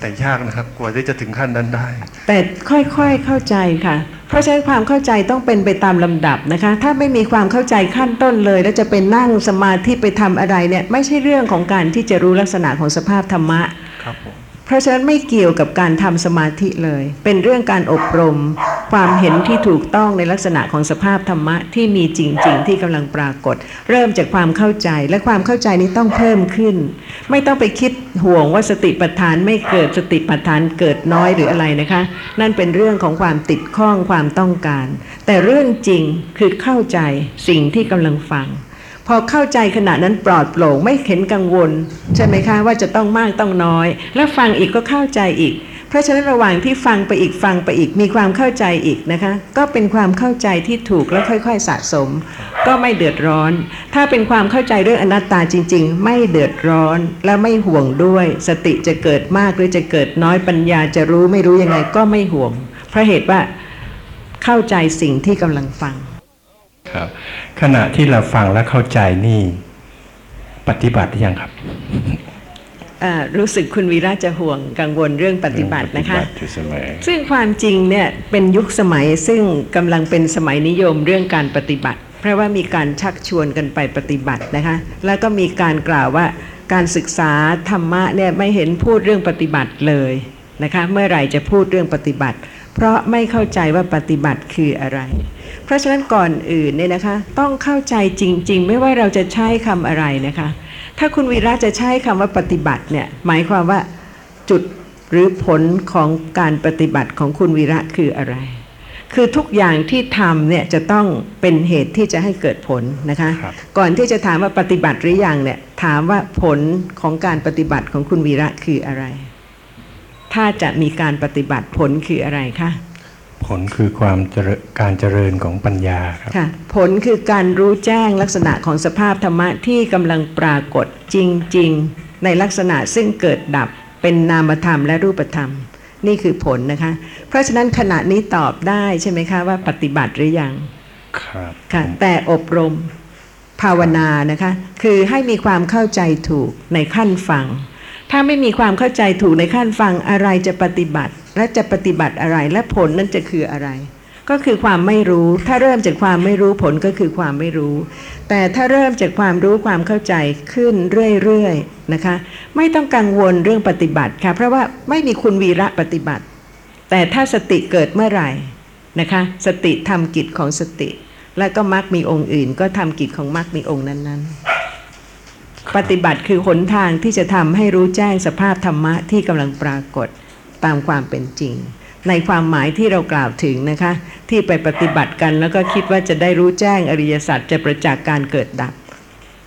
แต่ยากนะครับ กว่าที่จะถึงขั้นนั้นได้ แต่ค่อยๆเข้าใจค่ะ เพราะฉะนั้นความเข้าใจต้องเป็นไปตามลำดับนะคะ ถ้าไม่มีความเข้าใจขั้นต้นเลย แล้วจะไปนั่งสมาธิไปทำอะไรเนี่ย ไม่ใช่เรื่องของการที่จะรู้ลักษณะของสภาพธรรมะ ครับผมเพราะฉะนั้นไม่เกี่ยวกับการทำสมาธิเลย เป็นเรื่องการอบรม ความเห็นที่ถูกต้องในลักษณะของสภาพธรรมะที่มีจริง ๆ ที่กำลังปรากฏ เริ่มจากความเข้าใจและความเข้าใจนี้ต้องเพิ่มขึ้น ไม่ต้องไปคิดห่วงว่าสติปัฏฐานไม่เกิดสติปัฏฐานเกิดน้อยหรืออะไรนะคะ นั่นเป็นเรื่องของความติดข้องความต้องการ แต่เรื่องจริงคือเข้าใจสิ่งที่กำลังฟัง พอเข้าใจขณะนั้นปลอดโปร่งไม่เข็นกังวล ใช่ไหมคะว่าจะต้องมากต้องน้อย แล้วฟังอีกก็เข้าใจอีก เพราะฉะนั้นระหว่างที่ฟังไปอีกฟังไปอีกมีความเข้าใจอีกนะคะ ก็เป็นความเข้าใจที่ถูกและค่อย ๆ สะสม ก็ไม่เดือดร้อน ถ้าเป็นความเข้าใจเรื่องอนัตตาจริง ๆ ไม่เดือดร้อนและไม่ห่วงด้วย สติจะเกิดมากหรือจะเกิดน้อยปัญญาจะรู้ไม่รู้ยังไงก็ไม่ห่วงเพราะเหตุว่าเข้าใจสิ่งที่กำลังฟัง ครับ ขณะที่เราฟังและเข้าใจนี่ ปฏิบัติหรือยังครับอ่ารู้สึกคุณวีระจะห่วงกังวลเรื่องปฏิบัตินะคะปฏิบัติอยู่เสมอซึ่งความจริงเนี่ยเป็นยุคสมัยซึ่งกำลังเป็นสมัยนิยมเรื่องการปฏิบัติ เพราะว่ามีการชักชวนกันไปปฏิบัตินะคะแล้วก็มีการกล่าวว่าการศึกษาธรรมะเนี่ยไม่เห็นพูดเรื่องปฏิบัติเลยนะคะเมื่อไหร่จะพูดเรื่องปฏิบัติ เพราะไม่เข้าใจว่าปฏิบัติคืออะไร เพราะฉะนั้นก่อนอื่นเนี่ยนะคะ ต้องเข้าใจจริง ๆ ไม่ว่าเราจะใช้คำอะไรนะคะ ถ้าคุณวีระจะใช้คำว่าปฏิบัติเนี่ยหมายความว่าจุดหรือผลของการปฏิบัติของคุณวีระคืออะไร คือทุกอย่างที่ทำเนี่ยจะต้องเป็นเหตุที่จะให้เกิดผลนะคะครับก่อนที่จะถามว่าปฏิบัติหรือยังเนี่ยถามว่าผลของการปฏิบัติของคุณวีระคืออะไร ถ้าจะมีการปฏิบัติผลคืออะไรคะผลคือความเจริญการเจริญของปัญญาครับค่ะผลคือการรู้แจ้งลักษณะของสภาพธรรมะที่กำลังปรากฏจริง ๆ ในลักษณะซึ่งเกิดดับเป็นนามธรรมและรูปธรรม นี่คือผลนะคะ เพราะฉะนั้นขณะนี้ตอบได้ใช่ไหมคะว่าปฏิบัติหรือยังครับค่ะผมแต่อบรมภาวนานะคะ คือให้มีความเข้าใจถูกในขั้นฟัง ถ้าไม่มีความเข้าใจถูกในขั้นฟังอะไรจะปฏิบัติ และจะปฏิบัติอะไรและผลนั้นจะคืออะไร ก็คือความไม่รู้ ถ้าเริ่มจากความไม่รู้ผลก็คือความไม่รู้ แต่ถ้าเริ่มจากความรู้ความเข้าใจขึ้นเรื่อยๆนะคะ ไม่ต้องกังวลเรื่องปฏิบัติค่ะ เพราะว่าไม่มีคุณวีระปฏิบัติ แต่ถ้าสติเกิดเมื่อไหร่นะคะ สติทำกิจของสติ แล้วก็มรรคมีองค์อื่น ก็ทำกิจของมรรคมีองค์นั้นๆ ปฏิบัติคือหนทางที่จะทำให้รู้แจ้งสภาพธรรมะที่กำลังปรากฏตามความเป็นจริง ในความหมายที่เรากล่าวถึงนะคะ ที่ไปปฏิบัติกันแล้วก็คิดว่าจะได้รู้แจ้งอริยสัจจะประจักษ์การเกิดดับ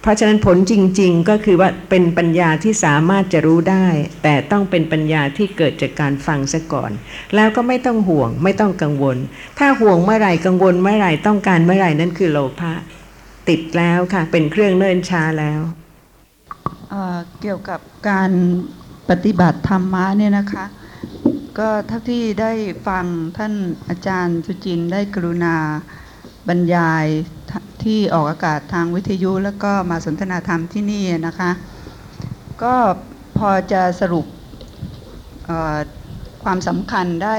เพราะฉะนั้นผลจริง ๆ ก็คือว่าเป็นปัญญาที่สามารถจะรู้ได้ แต่ต้องเป็นปัญญาที่เกิดจากการฟังซะก่อน แล้วก็ไม่ต้องห่วงไม่ต้องกังวล ถ้าห่วงเมื่อไหร่กังวลเมื่อไหร่ต้องการเมื่อไหร่นั่นคือโลภะติดแล้วค่ะเป็นเครื่องเนิ่นช้าแล้ว เกี่ยวกับการปฏิบัติธรรมะเนี่ยนะคะ ก็เท่าที่ได้ฟังท่านอาจารย์สุจินได้กรุณาบรรยายที่ออกอากาศทางวิทยุแล้วก็มาสนทนาธรรมที่นี่นะคะ ก็พอจะสรุปความสำคัญได้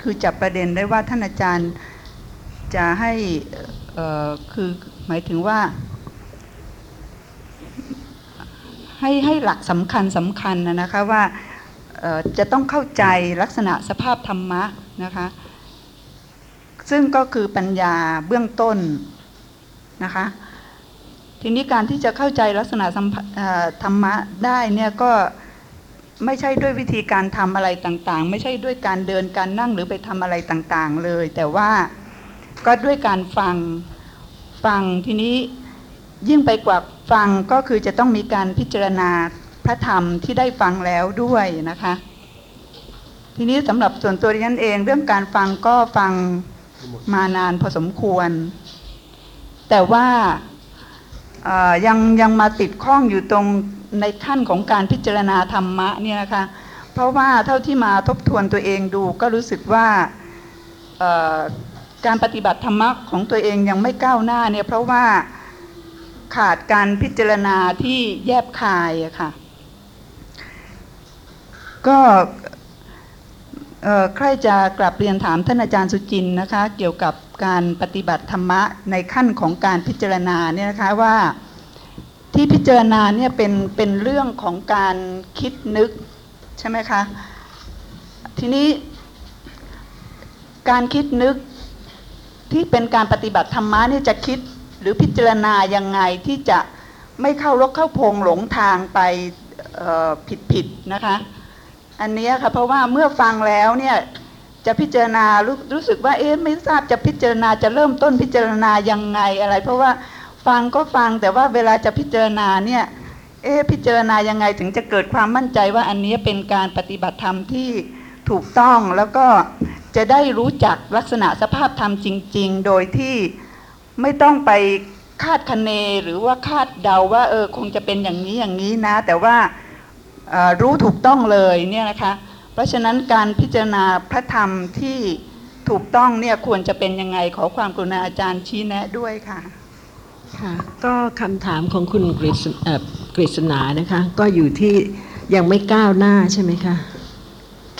คือจับประเด็นได้ว่าท่านอาจารย์จะให้คือหมายถึงว่า ให้ให้หลักสำคัญสำคัญนะนะคะว่าจะต้องเข้าใจลักษณะสภาพธรรมะนะคะซึ่งก็คือปัญญาเบื้องต้นนะคะทีนี้การที่จะเข้าใจลักษณะธรรมะได้เนี่ยก็ไม่ใช่ด้วยวิธีการทำอะไรต่างๆ ไม่ใช่ด้วยการเดินการนั่งหรือไปทำอะไรต่างๆเลย แต่ว่าก็ด้วยการฟังฟังทีนี้ ยิ่งไปกว่าฟังก็คือจะต้องมีการพิจารณาพระธรรมที่ได้ฟังแล้วด้วยนะคะ ทีนี้สำหรับส่วนตัวดิฉันเองเรื่องการฟังก็ฟังมานานพอสมควร แต่ว่ายังยังมาติดข้องอยู่ตรงในขั้นของการพิจารณาธรรมะเนี่ยนะคะ เพราะว่าเท่าที่มาทบทวนตัวเองดูก็รู้สึกว่าการปฏิบัติธรรมะของตัวเองยังไม่ก้าวหน้าเนี่ยเพราะว่า ขาดการพิจารณาที่แยบคายอะค่ะ ก็ใครจะกลับเรียนถามท่านอาจารย์สุจินนะคะ เกี่ยวกับการปฏิบัติธรรมะในขั้นของการพิจารณาเนี่ยนะคะว่าที่พิจารณาเนี่ยเป็นเป็นเรื่องของการคิดนึกใช่ไหมคะ ทีนี้การคิดนึกที่เป็นการปฏิบัติธรรมะเนี่ยจะคิด หรือพิจารณายังไงที่จะไม่เข้ารกเข้าพงหลงทางไปผิดผิดๆนะคะ อันนี้ค่ะเพราะว่าเมื่อฟังแล้วเนี่ยจะพิจารณารู้รู้สึกว่าเอ๊ะไม่ทราบจะพิจารณาจะเริ่มต้นพิจารณายังไงอะไร เพราะว่าฟังก็ฟังแต่ว่าเวลาจะพิจารณาเนี่ยเอ๊ะพิจารณายังไงถึงจะเกิดความมั่นใจว่าอันนี้เป็นการปฏิบัติธรรมที่ถูกต้องแล้วก็จะได้รู้จักลักษณะสภาพธรรมจริง ๆ โดยที่ ไม่ต้องไปคาดคะเนหรือว่าคาดเดาว่าเออคงจะเป็นอย่างนี้อย่างนี้นะ แต่ว่าเอ่อรู้ถูกต้องเลยเนี่ยนะคะเพราะฉะนั้นการพิจารณาพระธรรมที่ถูกต้องเนี่ยควรจะเป็นยังไงขอความกรุณาอาจารย์ชี้แนะด้วยค่ะค่ะก็คำถามของคุณกฤษเอ่อกฤษณานะคะ ก็อยู่ที่ยังไม่ก้าวหน้าใช่ไหมคะ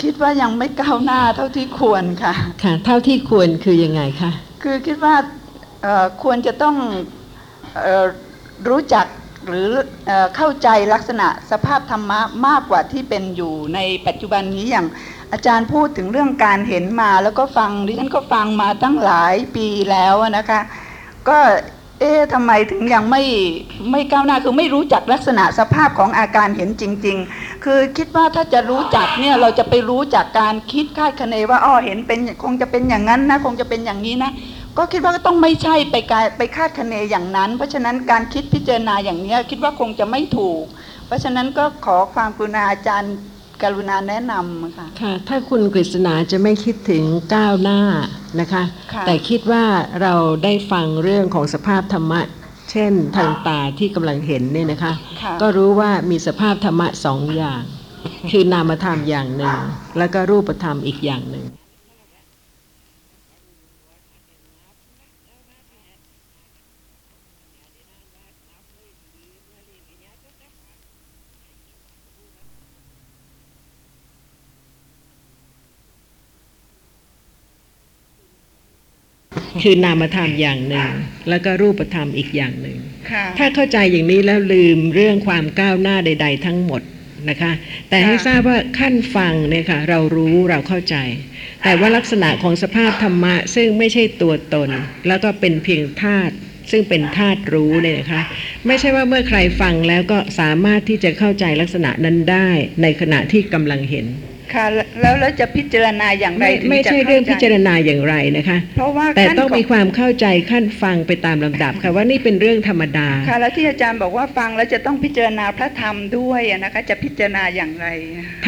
คิดว่ายังไม่ก้าวหน้าเท่าที่ควรค่ะค่ะ เท่าที่ควรคือยังไงคะคือคิดว่าเอ่อ ควรจะต้องออรู้จักหรือเอเข้าใจลักษณะสภาพธรรมะมากกว่าที่เป็นอยู่ในปัจจุบันนี้อย่างอาจารย์พูดถึงเรื่องการเห็นมาแล้วก็ฟังดิฉันก็ฟังมาตั้งหลายปีแล้วนะคะ ก็เอ๊ะทำไมถึงยังไม่ไม่ก้าวหน้าคือไม่รู้จักลักษณะสภาพของอาการเห็นจริง ๆ คือคิดว่าถ้าจะรู้จักเนี่ยเราจะไปรู้จากการคิดคาดคะเนว่าอ้อเห็นเป็นคงจะเป็นอย่างนั้นนะคงจะเป็นอย่างนี้นะ ก็คิดว่าก็ต้องไม่ใช่ไปกายไปคาดคะเนอย่างนั้น เพราะฉะนั้นการคิดพิจารณาอย่างเนี้ยคิดว่าคงจะไม่ถูก เพราะฉะนั้นก็ขอความกรุณาอาจารย์กรุณาแนะนำค่ะค่ะ ถ้าคุณกฤษณาจะไม่คิดถึงก้าวหน้านะคะค่ะแต่คิดว่าเราได้ฟังเรื่องของสภาพธรรมะ เช่นทางตาที่กำลังเห็นเนี่ยนะคะค่ะก็รู้ว่ามีสภาพธรรมะสองอย่าง คือนามธรรมอย่างหนึ่ง แล้วก็รูปธรรมอีกอย่างหนึ่ง คือนามธรรมอย่างหนึ่ง แล้วก็รูปธรรมอีกอย่างหนึ่งค่ะถ้าเข้าใจอย่างนี้แล้วลืมเรื่องความก้าวหน้าใด ๆ ทั้งหมดนะคะ แต่ให้ค่ะทราบว่าขั้นฟังเนี่ยค่ะเรารู้เราเข้าใจ แต่ว่าลักษณะของสภาพธรรมะซึ่งไม่ใช่ตัวตน แล้วก็เป็นเพียงธาตุซึ่งเป็นธาตุรู้เนี่ยนะคะไม่ใช่ว่าเมื่อใครฟังแล้วก็สามารถที่จะเข้าใจลักษณะนั้นได้ในขณะที่กำลังเห็น ค่ะแล้วแล้วจะพิจารณาอย่างไรไม่ถึงไม่จะใช่ข้าเรื่องใจพิจารณาอย่างไรนะคะ เพราะว่าแต่ขั้นต้องมีก่นความเข้าใจขั้นฟังไปตามลำดับค่ะว่านี่เป็นเรื่องธรรมดาค่ะแล้วที่อาจารย์บอกว่าฟังแล้วจะต้องพิจารณาพระธรรมด้วยอะนะคะ จะพิจารณาอย่างไร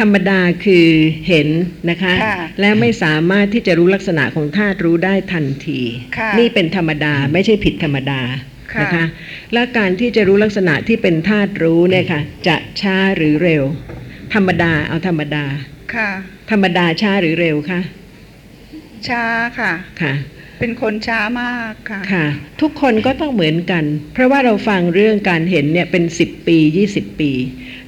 ธรรมดาคือเห็นนะคะค่ะและไม่สามารถที่จะรู้ลักษณะของธาตุรู้ได้ทันทีค่ะนี่เป็นธรรมดาไม่ใช่ผิดธรรมดาค่ะนะคะและการที่จะรู้ลักษณะที่เป็นธาตุรู้เนี่ยค่ะจะช้าหรือเร็ว ธรรมดาเอาธรรมดา ค่ะ ธรรมดาช้าหรือเร็วคะช้าค่ะค่ะ เป็นคนช้ามากค่ะค่ะ ทุกคนก็ต้องเหมือนกัน เพราะว่าเราฟังเรื่องการเห็นเนี่ยเป็น10ปี20ปี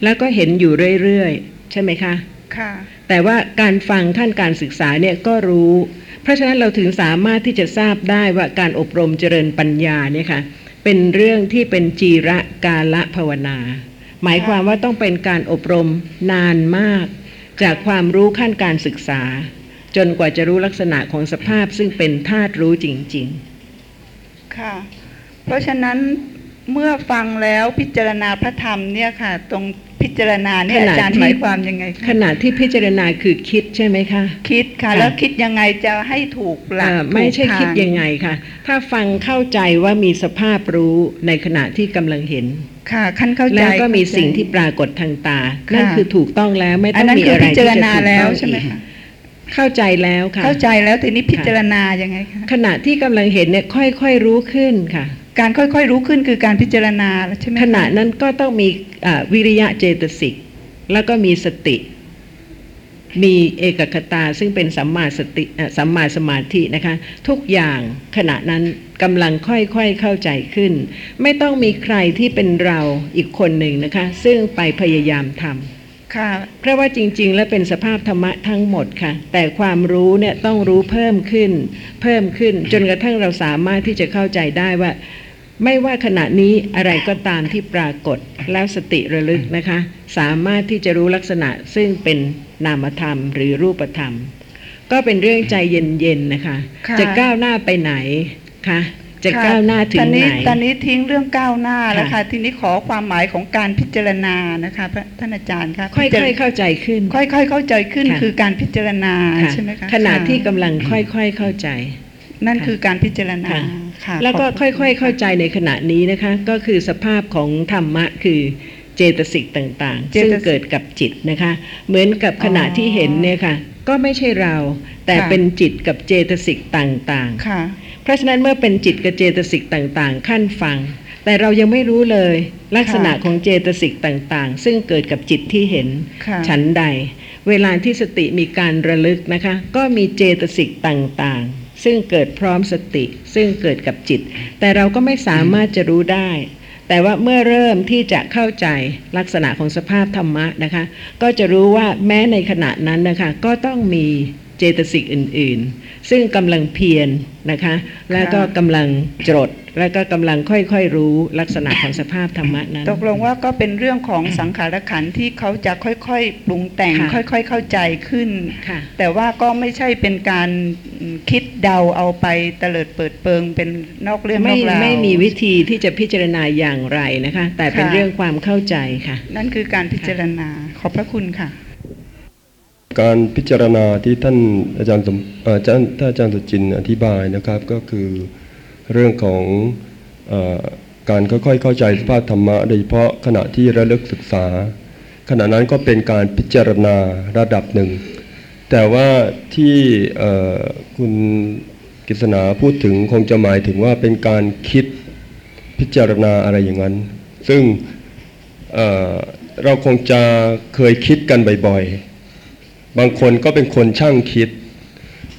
แล้วก็เห็นอยู่เรื่อยๆ ใช่ไหมคะค่ะ แต่ว่าการฟังขั้นการศึกษาเนี่ยก็รู้ เพราะฉะนั้นเราถึงสามารถที่จะทราบได้ว่าการอบรมเจริญปัญญาเนี่ยค่ะ เป็นเรื่องที่เป็นจีระกาละภาวนา หมายความว่าต้องเป็นการอบรมนานมาก จากความรู้ขั้นการศึกษา จนกว่าจะรู้ลักษณะของสภาพซึ่งเป็นธาตุรู้จริง ๆ ค่ะ เพราะฉะนั้นเมื่อฟังแล้วพิจารณาพระธรรมเนี่ยค่ะ ตรง พิจารณาเนี่ยขณะอาจารย์ที่หมายความยังไงๆคะขณะที่พิจารณาคือคิดใช่ไหมคะ คิดค่ะค่ะแล้วคิดยังไงจะให้ถูกหลักเอ่อถูกไม่ใช่คิดทางยังไงค่ะ ถ้าฟังเข้าใจว่ามีสภาพรู้ในขณะที่กำลังเห็นค่ะขั้นเข้าใจแล้วก็มีเข้าใจสิ่งที่ปรากฏทางตาค่ะนั่นคือถูกต้องแล้วไม่อัต้นองนั้นมีคืออะไรพิที่จารจะณาถูกแล้วต้องใช่ไหมอีกคะเข้าใจแล้วค่ะ เข้าใจแล้วทีนี้พิจารณายังไงคะขณะที่กำลังเห็นเนี่ยค่อยๆรู้ขึ้นค่ะ การค่อยๆรู้ขึ้นคือการพิจารณาแล้วใช่ไหมคขณะนั้นก็ต้องมีอ่าวิริยะเจตสิก แล้วก็มีสติ มีเอกคตาซึ่งเป็นสัมมาสติอะสัมมาสมาธินะคะ ทุกอย่างขณะนั้นกำลังค่อยๆเข้าใจขึ้น ไม่ต้องมีใครที่เป็นเราอีกคนหนึ่งนะคะ ซึ่งไปพยายามทำค่ะเพราะว่าจริง ๆ แล้วเป็นสภาพธรรมะทั้งหมดค่ะ แต่ความรู้เนี่ยต้องรู้เพิ่มขึ้น เพิ่มขึ้น จนกระทั่งเราสามารถที่จะเข้าใจได้ว่า ไม่ว่าขณะนี้อะไรก็ตามที่ปรากฏแล้วสติระลึกนะคะ สามารถที่จะรู้ลักษณะซึ่งเป็นนามธรรมหรือรูปธรรม ก็เป็นเรื่องใจเย็นๆนะคะค่ะจะก้าวหน้าไปไหนคะจะค่ก้าวหน้าถึตองนไหนี้นตอนนี้ทิ้งเรื่องก้าวหน้าแล้วค่ะค่ะ ทีนี้ขอความหมายของการพิจารณานะคะพระท่านอาจารย์คะค่พิจารอยๆเข้าใจขึ้น ค่อย ๆ เข้าใจขึ้นค่ะคือการพิจารณาค่ะใช่ไหมคะขณะที่ค่กำลังค่อยๆเข้าใจ นั่นคือการพิจารณาค่ะค่ะ แล้วก็ขบค่ณอยๆ เข้าใจในขณะนี้นะคะ ก็คือสภาพของธรรมะคือเจตสิกต่างๆ ซึ่งเกิดกับจิตนะคะ เหมือนกับขณะที่เห็นเนี่ยค่ะ ก็ไม่ใช่เรา แต่เป็นจิตกับเจตสิกต่างๆค่ะเพราะฉะนั้นเมื่อเป็นจิตกับเจตสิกต่างๆ ขั้นฟัง แต่เรายังไม่รู้เลย ลักษณะของเจตสิกต่างๆ ซึ่งเกิดกับจิตที่เห็นค่ะฉันใด เวลาที่สติมีการระลึกนะคะ ก็มีเจตสิกต่างๆ ซึ่งเกิดพร้อมสติ ซึ่งเกิดกับจิต แต่เราก็ไม่สามารถจะรู้ได้ แต่ว่าเมื่อเริ่มที่จะเข้าใจลักษณะของสภาพธรรมะนะคะ ก็จะรู้ว่าแม้ในขณะนั้นนะคะ ก็ต้องมี เจตสิกอื่นๆ ซึ่งกำลังเพียรนะคะ แล้วก็กำลังจด แล้วก็กำลังค่อยๆรู้ลักษณะของสภาพธรรมะนั้น ตกลงว่าก็เป็นเรื่องของสังขารขันธ์ที่เขาจะค่อยๆปรุงแต่งค่ะค่อยๆเข้าใจขึ้นค่ะแต่ว่าก็ไม่ใช่เป็นการคิดเดาเอาไปเตลิดเปิดเปิงเป็นนอกเรื่องนไม่อกราวไม่มีวิธีที่จะพิจารณาอย่างไรนะคะ แต่เป็นค่ะเรื่องความเข้าใจค่ะ นั่นคือการพิจารณาขอบพระคุณค่ะ การพิจารณาที่ท่านอาจารย์สมอาจารย์ท่านอาจารย์สุจินต์อธิบายนะครับก็คือเรื่องของอการค่อยๆเข้าใจสภาพธรรมะโดยเฉพาะขณะที่ระลึกศึกษา ขณะนั้นก็เป็นการพิจารณาระดับหนึ่ง แต่ว่าที่คุณกฤษณาพูดถึงคงจะหมายถึงว่าเป็นการคิดพิจารณาอะไรอย่างนั้น ซึ่งเเราคงจะเคยคิดกันบ่อยๆ บางคนก็เป็นคนช่างคิด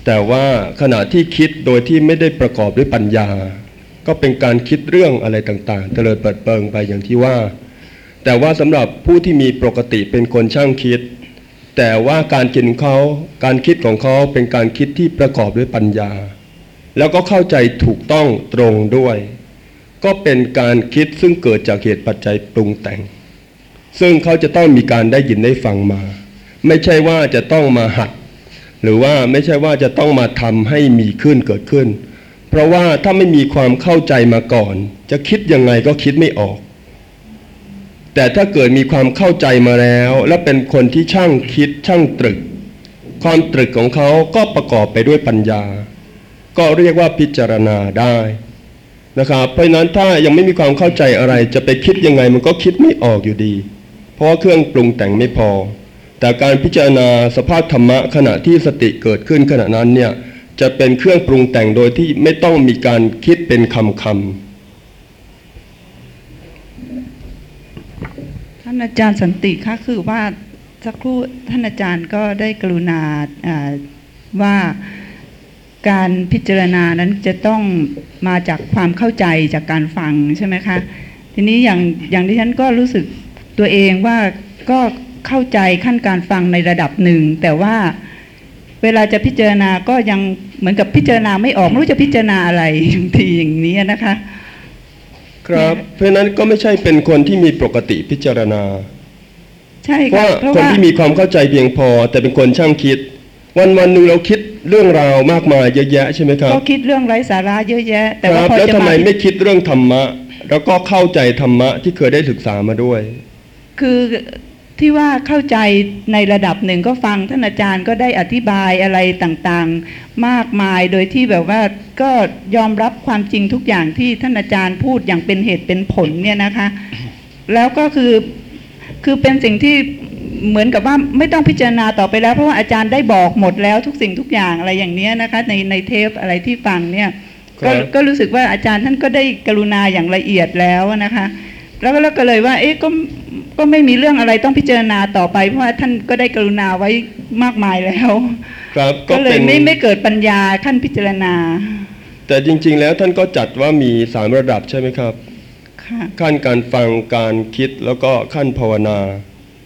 แต่ว่าขณะที่คิดโดยที่ไม่ได้ประกอบด้วยปัญญา ก็เป็นการคิดเรื่องอะไรต่างๆเตลิดเปิดเปิงไปอย่างที่ว่า แต่ว่าสำหรับผู้ที่มีปกติเป็นคนช่างคิด แต่ว่าการคิดของเขาการคิดของเขาเป็นการคิดที่ประกอบด้วยปัญญา แล้วก็เข้าใจถูกต้องตรงด้วย ก็เป็นการคิดซึ่งเกิดจากเหตุปัจจัยปรุงแต่ง ซึ่งเขาจะต้องมีการได้ยินได้ฟังมา ไม่ใช่ว่าจะต้องมาหัด หรือว่าไม่ใช่ว่าจะต้องมาทำให้มีขึ้นเกิดขึ้น เพราะว่าถ้าไม่มีความเข้าใจมาก่อน จะคิดยังไงก็คิดไม่ออก แต่ถ้าเกิดมีความเข้าใจมาแล้ว และเป็นคนที่ช่างคิดช่างตรึก ความตรึกของเขาก็ประกอบไปด้วยปัญญา ก็เรียกว่าพิจารณาได้นะครับเพราะนั้นถ้ายังไม่มีความเข้าใจอะไรจะไปคิดยังไงมันก็คิดไม่ออกอยู่ดี เพราะเครื่องปรุงแต่งไม่พอ แต่การพิจารณาสภาพธรรมะขณะที่สติเกิดขึ้นขณะนั้นเนี่ยจะเป็นเครื่องปรุงแต่งโดยที่ไม่ต้องมีการคิดเป็นคำคำท่านอาจารย์สันติคะคือว่าสักครู่ท่านอาจารย์ก็ได้กรุณาอ่าว่าการพิจารณานั้นจะต้องมาจากความเข้าใจจากการฟังใช่ไหมคะ ทีนี้อย่างอย่างที่ฉันก็รู้สึกตัวเองว่าก็ เข้าใจขั้นการฟังในระดับหนึ่ง แต่ว่าเวลาจะพิจารณาก็ยังเหมือนกับพิจารณาไม่ออกไม่รู้จะพิจารณาอะไรบางทีอย่างนี้นะคะ ครับเพราะฉะนั้นก็ไม่ใช่เป็นคนที่มีปกติพิจารณา ใช่เพค่ะราะเพราะคนว่าที่มีความเข้าใจเพียงพอ แต่เป็นคนช่างคิด วันวันๆหนึ่งเราคิดเรื่องราวมากมายเยอะแยะใช่ไหมครับก็คิดเรื่องไร้สาระเยอะแยะ แต่คว่ารับพอแล้วจะทำไมมาไม่คิดเรื่องธรรมะ แล้วก็เข้าใจธรรมะที่เคยได้ศึกษามาด้วย คือ ที่ว่าเข้าใจในระดับหนึ่งก็ฟังท่านอาจารย์ก็ได้อธิบายอะไรต่างๆ มากมายโดยที่แบบว่าก็ยอมรับความจริงทุกอย่างที่ท่านอาจารย์พูดอย่างเป็นเหตุเป็นผลเนี่ยนะคะ แล้วก็คือคือเป็นสิ่งที่เหมือนกับว่าไม่ต้องพิจารณาต่อไปแล้ว เพราะว่าอาจารย์ได้บอกหมดแล้วทุกสิ่งทุกอย่างอะไรอย่างเนี้ยนะคะในในเทปอะไรที่ฟังเนี่ยครัก็บก็รู้สึกว่าอาจารย์ท่านก็ได้กรุณาอย่างละเอียดแล้วนะคะ แล้วก็แล้วก็เลยว่า เอ๊ะก็ก็ไม่มีเรื่องอะไรต้องพิจารณาต่อไป เพราะว่าท่านก็ได้กรุณาไว้มากมายแล้ว ครับก็ก็เลเป็ยนไม่ไม่เกิดปัญญาขั้นพิจารณา แต่จริง ๆ แล้วท่านก็จัดว่ามีสามระดับใช่ไหมครับค่ะขั้นการฟังการคิดแล้วก็ขั้นภาวนา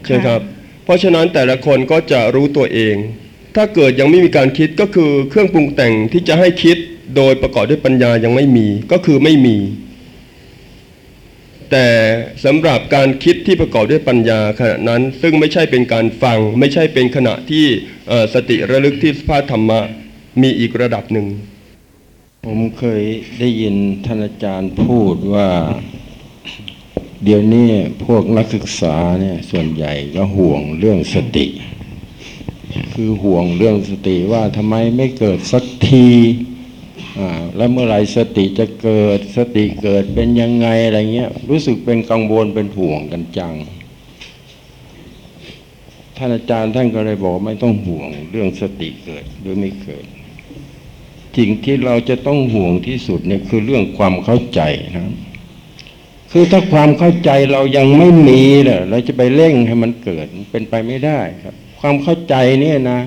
ใช่ไหมครับ เพราะฉะนั้นแต่ละคนก็จะรู้ตัวเอง ถ้าเกิดยังไม่มีการคิดก็คือเครื่องปรุงแต่งที่จะให้คิดโดยประกอบด้วยปัญญายังไม่มีก็คือไม่มี แต่สำหรับการคิดที่ประกอบด้วยปัญญาขณะนั้น ซึ่งไม่ใช่เป็นการฟัง ไม่ใช่เป็นขณะที่สติระลึกที่สภาพธรรมะมีอีกระดับหนึ่ง ผมเคยได้ยินท่านอาจารย์พูดว่า เดี๋ยวนี้พวกนักศึกษาเนี่ยส่วนใหญ่ก็ห่วงเรื่องสติ คือห่วงเรื่องสติว่าทำไมไม่เกิดสักที แล้วเมื่อไหร่สติจะเกิดสติเกิดเป็นยังไงอะไรเงี้ย รู้สึกเป็นกังวลเป็นห่วงกันจัง ท่านอาจารย์ท่านก็เลยบอกไม่ต้องห่วงเรื่องสติเกิดหรือไม่เกิดสิ่งที่เราจะต้องห่วงที่สุดเนี่ยคือเรื่องความเข้าใจนะคือถ้าความเข้าใจเรายังไม่มีเนี่ยเราจะไปเร่งให้มันเกิดเป็นไปไม่ได้ครับ ความเข้าใจเนี่ยนะ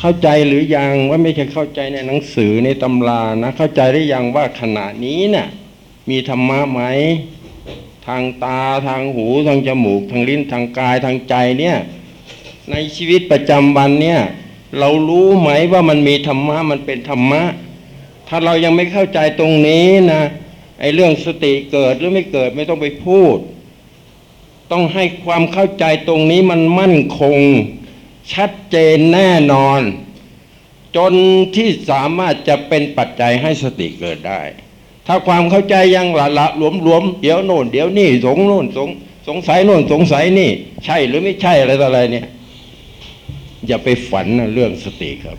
เข้าใจหรือยังว่าไม่ใช่เข้าใจในหนังสือในตำรานะ เข้าใจได้ยังว่าขณะนี้น่ะมีธรรมะไหมทางตาทางหูทางจมูก ทางลิ้นทางกายทางใจเนี่ย ในชีวิตประจำวันเนี่ย เรารู้ไหมว่ามันมีธรรมะมันเป็นธรรมะ ถ้าเรายังไม่เข้าใจตรงนี้นะไอ้เรื่องสติเกิดหรือไม่เกิดไม่ต้องไปพูด ต้องให้ความเข้าใจตรงนี้มันมั่นคง ชัดเจนแน่นอน จนที่สามารถจะเป็นปัจจัยให้สติเกิดได้ ถ้าความเข้าใจยังละละหลวมหลวมๆเดี๋ยวโน่นเดี๋ยวนี่สงโน่นสงสงสัยโน่นสงสัยนี่ ใช่หรือไม่ใช่อะไรต่ออะไรเนี่ย อย่าไปฝันนะเรื่องสติครับ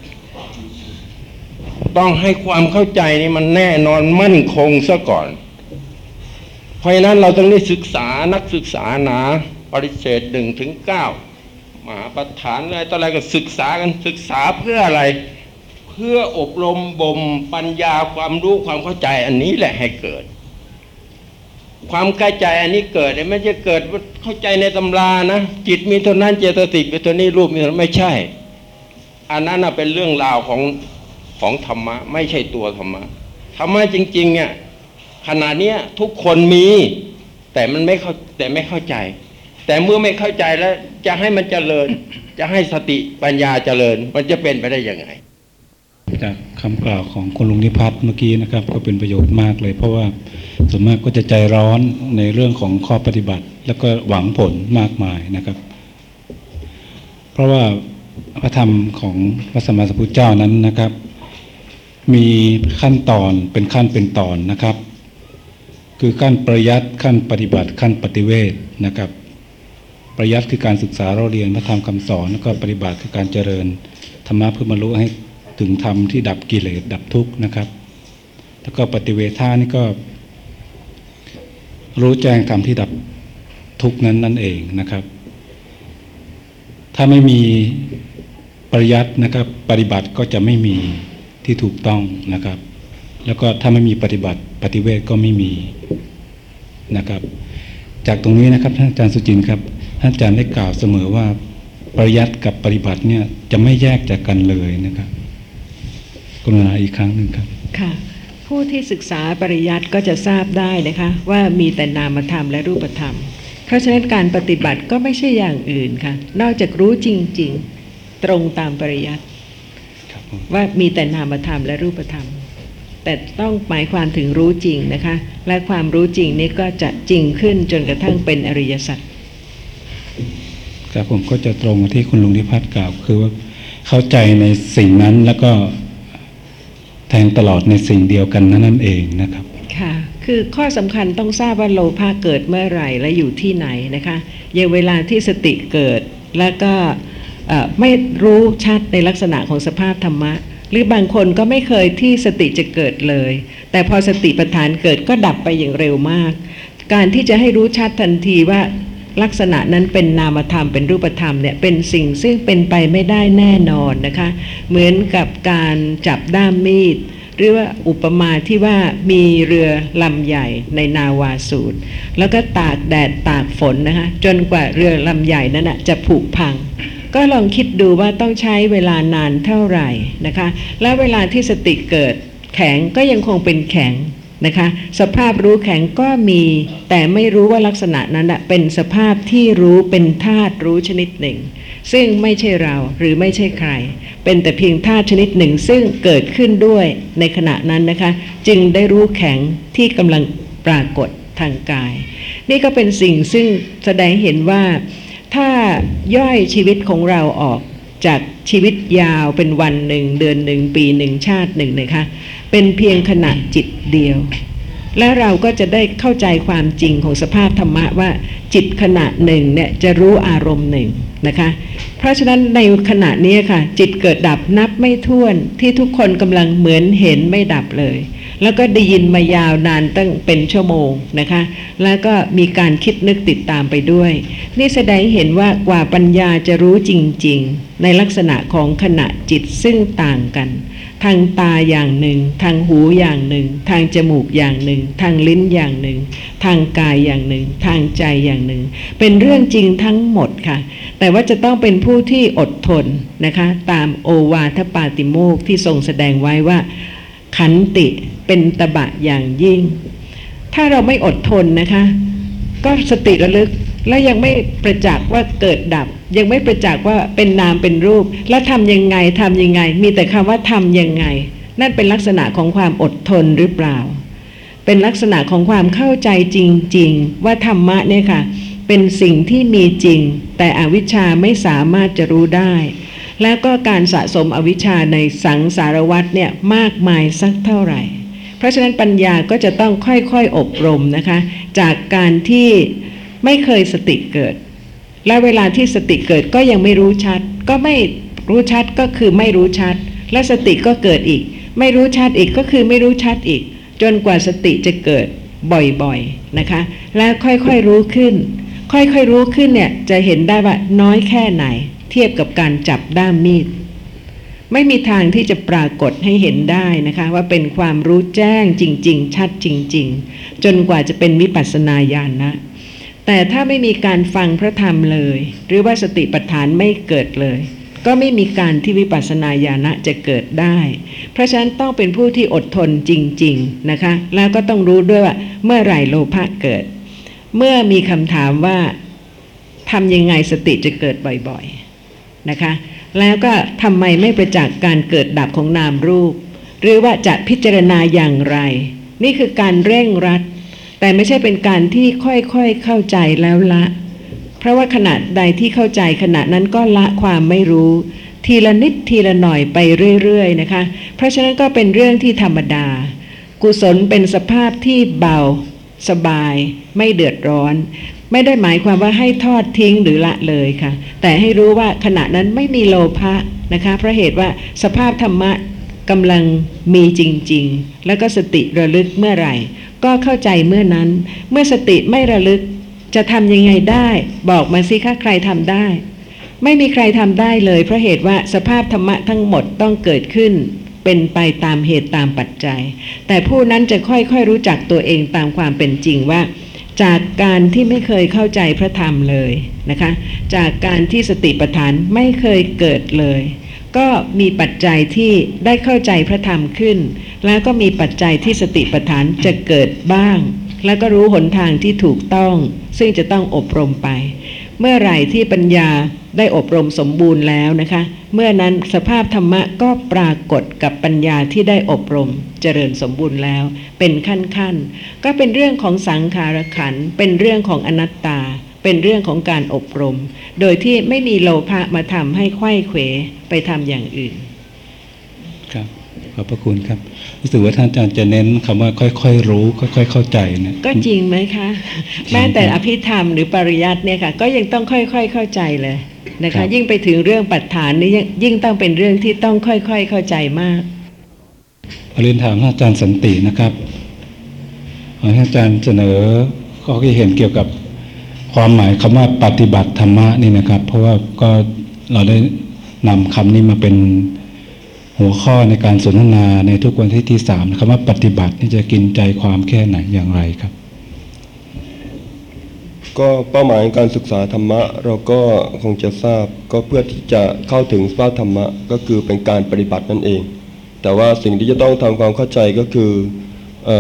ต้องให้ความเข้าใจนี่มันแน่นอนมั่นคงซะก่อน เพราะฉะนั้นเราต้องได้ศึกษานักศึกษาหนาปริเศษหนึ่งถึงเก้า มหาประธานอะไรต่ออะไรก็ศึกษากันศึกษาเพื่ออะไร เพื่ออบรมบ่มปัญญาความรู้ความเข้าใจอันนี้แหละให้เกิด ความเข้าใจอันนี้เกิดไม่ใช่เกิดเข้าใจในตำรานะจิตมีเท่านั้นเจตสิกเป็นเท่านี้รูปมีเท่านั้นไม่ใช่ อันนั้นเป็นเรื่องราวของของธรรมะ ไม่ใช่ตัวธรรมะธรรมะจริง ๆ เนี่ยขณะเนี้ยทุกคนมี แต่มันไม่เข้าแต่ไม่เข้าใจ แต่เมื่อไม่เข้าใจแล้วจะให้มันเจริญ จะให้สติปัญญาเจริญ มันจะเป็นไปได้ยังไง จากคำกล่าวของคุณลุงนิพัฒน์เมื่อกี้นะครับ ก็เป็นประโยชน์มากเลย เพราะว่าส่วนมากก็จะใจร้อนในเรื่องของข้อปฏิบัติ แล้วก็หวังผลมากมายนะครับ เพราะว่าพระธรรมของพระสมมาสัมพุทธเจ้านั้นนะครับ มีขั้นตอนเป็นขั้นเป็นตอนนะครับ คือขั้นประยัติขั้นปฏิบัติขั้นปฏิเวทนะครับ ประยัติคือการศึกษาเราเรียนพระธรรมคำสอนแล้วก็ปฏิบัติคือการเจริญธรรมะเพื่อบรรลุให้ถึงธรรมที่ดับกิเลสดับทุกข์นะครับ แล้วก็ปฏิเวทานี่ก็ รู้แจ้งธรรมที่ดับทุกข์นั้นนั่นเองนะครับ ถ้าไม่มีปริยัตินะครับ ปฏิบัติก็จะไม่มีที่ถูกต้องนะครับ แล้วก็ถ้าไม่มีปฏิบัติปฏิเวทก็ไม่มีนะครับ จากตรงนี้นะครับท่านอาจารย์สุจินต์ครับ อาจารย์ได้กล่าวเสมอว่าปริยัติกับปฏิบัติเนี่ยจะไม่แยกจากกันเลยนะครับกรุณาอีกครั้งหนึ่งครับค่ะ ผู้ที่ศึกษาปริยัติก็จะทราบได้นะคะว่ามีแต่นามธรรมและรูปธรรม เพราะฉะนั้นการปฏิบัติก็ไม่ใช่อย่างอื่นค่ะ นอกจากรู้จริง ๆ ตรงตามปริยัติครับผมว่ามีแต่นามธรรมและรูปธรรม แต่ต้องหมายความถึงรู้จริงนะคะ และความรู้จริงนี้ก็จะจริงขึ้นจนกระทั่งเป็นอริยสัจ ครับผมก็จะตรงที่คุณลุงนิพัฒน์กล่าว คือว่าเข้าใจในสิ่งนั้นแล้วก็แทงตลอดในสิ่งเดียวกันนั่นนั่นเองนะครับ ค่ะ คือข้อสำคัญต้องทราบว่าโลภะเกิดเมื่อไหร่และอยู่ที่ไหนนะคะอย่างเวลาที่สติเกิดแล้วก็ไม่รู้ชัดในลักษณะของสภาพธรรมะ หรือบางคนก็ไม่เคยที่สติจะเกิดเลย แต่พอสติปัฏฐานเกิดก็ดับไปอย่างเร็วมาก การที่จะให้รู้ชัดทันทีว่า ลักษณะนั้นเป็นนามธรรมเป็นรูปธรรมเนี่ยเป็นสิ่งซึ่งเป็นไปไม่ได้แน่นอนนะคะ เหมือนกับการจับด้ามมีด หรือว่าอุปมาที่ว่ามีเรือลำใหญ่ในนาวาสูตร แล้วก็ตากแดดตากฝนนะคะจนกว่าเรือลำใหญ่นั้นนะจะผุพังก็ลองคิดดูว่าต้องใช้เวลานานเท่าไหร่นะคะ แล้วเวลาที่สติเกิดแข็งก็ยังคงเป็นแข็ง นะคะ สภาพรู้แข็งก็มี แต่ไม่รู้ว่าลักษณะนั้นนะเป็นสภาพที่รู้เป็นธาตุรู้ชนิดหนึ่ง ซึ่งไม่ใช่เราหรือไม่ใช่ใคร เป็นแต่เพียงธาตุชนิดหนึ่ง ซึ่งเกิดขึ้นด้วยในขณะนั้นนะคะ จึงได้รู้แข็งที่กำลังปรากฏทางกาย นี่ก็เป็นสิ่งซึ่งแสดงเห็นว่า ถ้าย่อยชีวิตของเราออกจากชีวิตยาวเป็นวันหนึ่ง เดือนหนึ่งปีหนึ่งชาติหนึ่งนะคะ เป็นเพียงขณะจิตเดียว และเราก็จะได้เข้าใจความจริงของสภาพธรรมะว่าจิตขณะหนึ่งเนี่ยจะรู้อารมณ์หนึ่งนะคะ เพราะฉะนั้นในขณะนี้ค่ะ จิตเกิดดับนับไม่ถ้วนที่ทุกคนกำลังเหมือนเห็นไม่ดับเลย แล้วก็ได้ยินมายาวนานตั้งเป็นชั่วโมงนะคะ แล้วก็มีการคิดนึกติดตามไปด้วย นี่แสดงเห็นว่ากว่าปัญญาจะรู้จริง ๆ ในลักษณะของขณะจิตซึ่งต่างกัน ทางตาอย่างหนึ่ง ทางหูอย่างหนึ่ง ทางจมูกอย่างหนึ่ง ทางลิ้นอย่างหนึ่ง ทางกายอย่างหนึ่ง ทางใจอย่างหนึ่ง เป็นเรื่องจริงทั้งหมดค่ะ แต่ว่าจะต้องเป็นผู้ที่อดทนนะคะ ตามโอวาทปาติโมกที่ทรงแสดงไว้ว่า ขันติเป็นตบะอย่างยิ่ง ถ้าเราไม่อดทนนะคะ ก็สติระลึกและยังไม่ประจักษ์ว่าเกิดดับ ยังไม่ประจักษ์ว่าเป็นนามเป็นรูป แล้วทำยังไงทำยังไง มีแต่คำว่าทำยังไง นั่นเป็นลักษณะของความอดทนหรือเปล่า เป็นลักษณะของความเข้าใจจริง ๆ ว่าธรรมะเนี่ยค่ะ เป็นสิ่งที่มีจริง แต่อวิชชาไม่สามารถจะรู้ได้ แล้วก็การสะสมอวิชชาในสังสารวัฏเนี่ยมากมายสักเท่าไหร่เพราะฉะนั้นปัญญาก็จะต้องค่อยๆอบรมนะคะ จากการที่ไม่เคยสติเกิด และเวลาที่สติเกิดก็ยังไม่รู้ชัด ก็ไม่รู้ชัดก็คือไม่รู้ชัด และสติก็เกิดอีก ไม่รู้ชัดอีกก็คือไม่รู้ชัดอีก จนกว่าสติจะเกิดบ่อยๆนะคะ แล้วค่อยๆรู้ขึ้น ค่อยๆรู้ขึ้นเนี่ยจะเห็นได้ว่าน้อยแค่ไหน เทียบกับการจับด้ามมีดไม่มีทางที่จะปรากฏให้เห็นได้นะคะ ว่าเป็นความรู้แจ้งจริง ๆ ชัดจริง ๆ จนกว่าจะเป็นวิปัสสนาญาณนะ แต่ถ้าไม่มีการฟังพระธรรมเลย หรือว่าสติปัฏฐานไม่เกิดเลย ก็ไม่มีการที่วิปัสสนาญาณะจะเกิดได้ เพราะฉะนั้นต้องเป็นผู้ที่อดทนจริง ๆนะคะ แล้วก็ต้องรู้ด้วยว่าเมื่อไหร่โลภะเกิด เมื่อมีคำถามว่าทำยังไงสติจะเกิดบ่อยๆนะคะ แล้วก็ทำไมไม่ประจักษ์การเกิดดับของนามรูป หรือว่าจะพิจารณาอย่างไร นี่คือการเร่งรัด แต่ไม่ใช่เป็นการที่ค่อยๆเข้าใจแล้วละ เพราะว่าขณะใดที่เข้าใจขณะนั้นก็ละความไม่รู้ ทีละนิดทีละหน่อยไปเรื่อยๆนะคะ เพราะฉะนั้นก็เป็นเรื่องที่ธรรมดา กุศลเป็นสภาพที่เบา สบาย ไม่เดือดร้อน ไม่ได้หมายความว่าให้ทอดทิ้งหรือละเลยค่ะ แต่ให้รู้ว่าขณะนั้นไม่มีโลภะนะคะเพราะเหตุว่าสภาพธรรมะ กำลังมีจริง ๆ แล้วก็สติระลึกเมื่อไหร่ ก็เข้าใจเมื่อนั้น เมื่อสติไม่ระลึก จะทำยังไงได้ บอกมาสิคะใครทำได้ ไม่มีใครทำได้เลย เพราะเหตุว่าสภาพธรรมะทั้งหมดต้องเกิดขึ้น เป็นไปตามเหตุตามปัจจัย แต่ผู้นั้นจะค่อยๆรู้จักตัวเองตามความเป็นจริงว่าจากการที่ไม่เคยเข้าใจพระธรรมเลยนะคะ จากการที่สติปัฏฐานไม่เคยเกิดเลย ก็มีปัจจัยที่ได้เข้าใจพระธรรมขึ้น แล้วก็มีปัจจัยที่สติปัฏฐานจะเกิดบ้าง แล้วก็รู้หนทางที่ถูกต้อง ซึ่งจะต้องอบรมไป เมื่อไหร่ที่ปัญญาได้อบรมสมบูรณ์แล้วนะคะ เมื่อนั้นสภาพธรรมะก็ปรากฏกับปัญญาที่ได้อบรมเจริญสมบูรณ์แล้ว เป็นขั้นๆก็เป็นเรื่องของสังขารขันเป็นเรื่องของอนัตตา เป็นเรื่องของการอบรม โดยที่ไม่มีโลภะมาทำให้ไขว้เขวไปทำอย่างอื่น ครับขอบพระคุณครับรู้สึกว่าท่านอาจารย์จะเน้นคำว่าค่อยๆรู้ ค่อย ๆ เข้าใจนะก็จริงไหมคะ แม้แต่อภิธรรมหรือปริยัติเนี่ยค่ะ ก็ยังต้องค่อยๆเข้าใจเลยนะครัคะบยิ่งไปถึงเรื่องปัจฐานนี่ยิ่งยิ่งต้องเป็นเรื่องที่ต้องค่อยๆเข้าใจมากขอเรียนถามท่านอาจารย์สันตินะครับขอให้อาจารย์เสนอข้อคิดเห็นเกี่ยวกับ ความหมายคำว่าปฏิบัติธรรมะนี่นะครับ เพราะว่าก็เราได้นำคำนี้มาเป็นหัวข้อในการสนทนาในทุกวันที่ที่สามคำว่าปฏิบัตินี่จะกินใจความแค่ไหนอย่างไรครับ ก็เป้าหมายการศึกษาธรรมะ เราก็คงจะทราบก็เพื่อที่จะเข้าถึงสภาพธรรมะก็คือเป็นการปฏิบัตินั่นเอง แต่ว่าสิ่งที่จะต้องทำความเข้าใจก็คืออ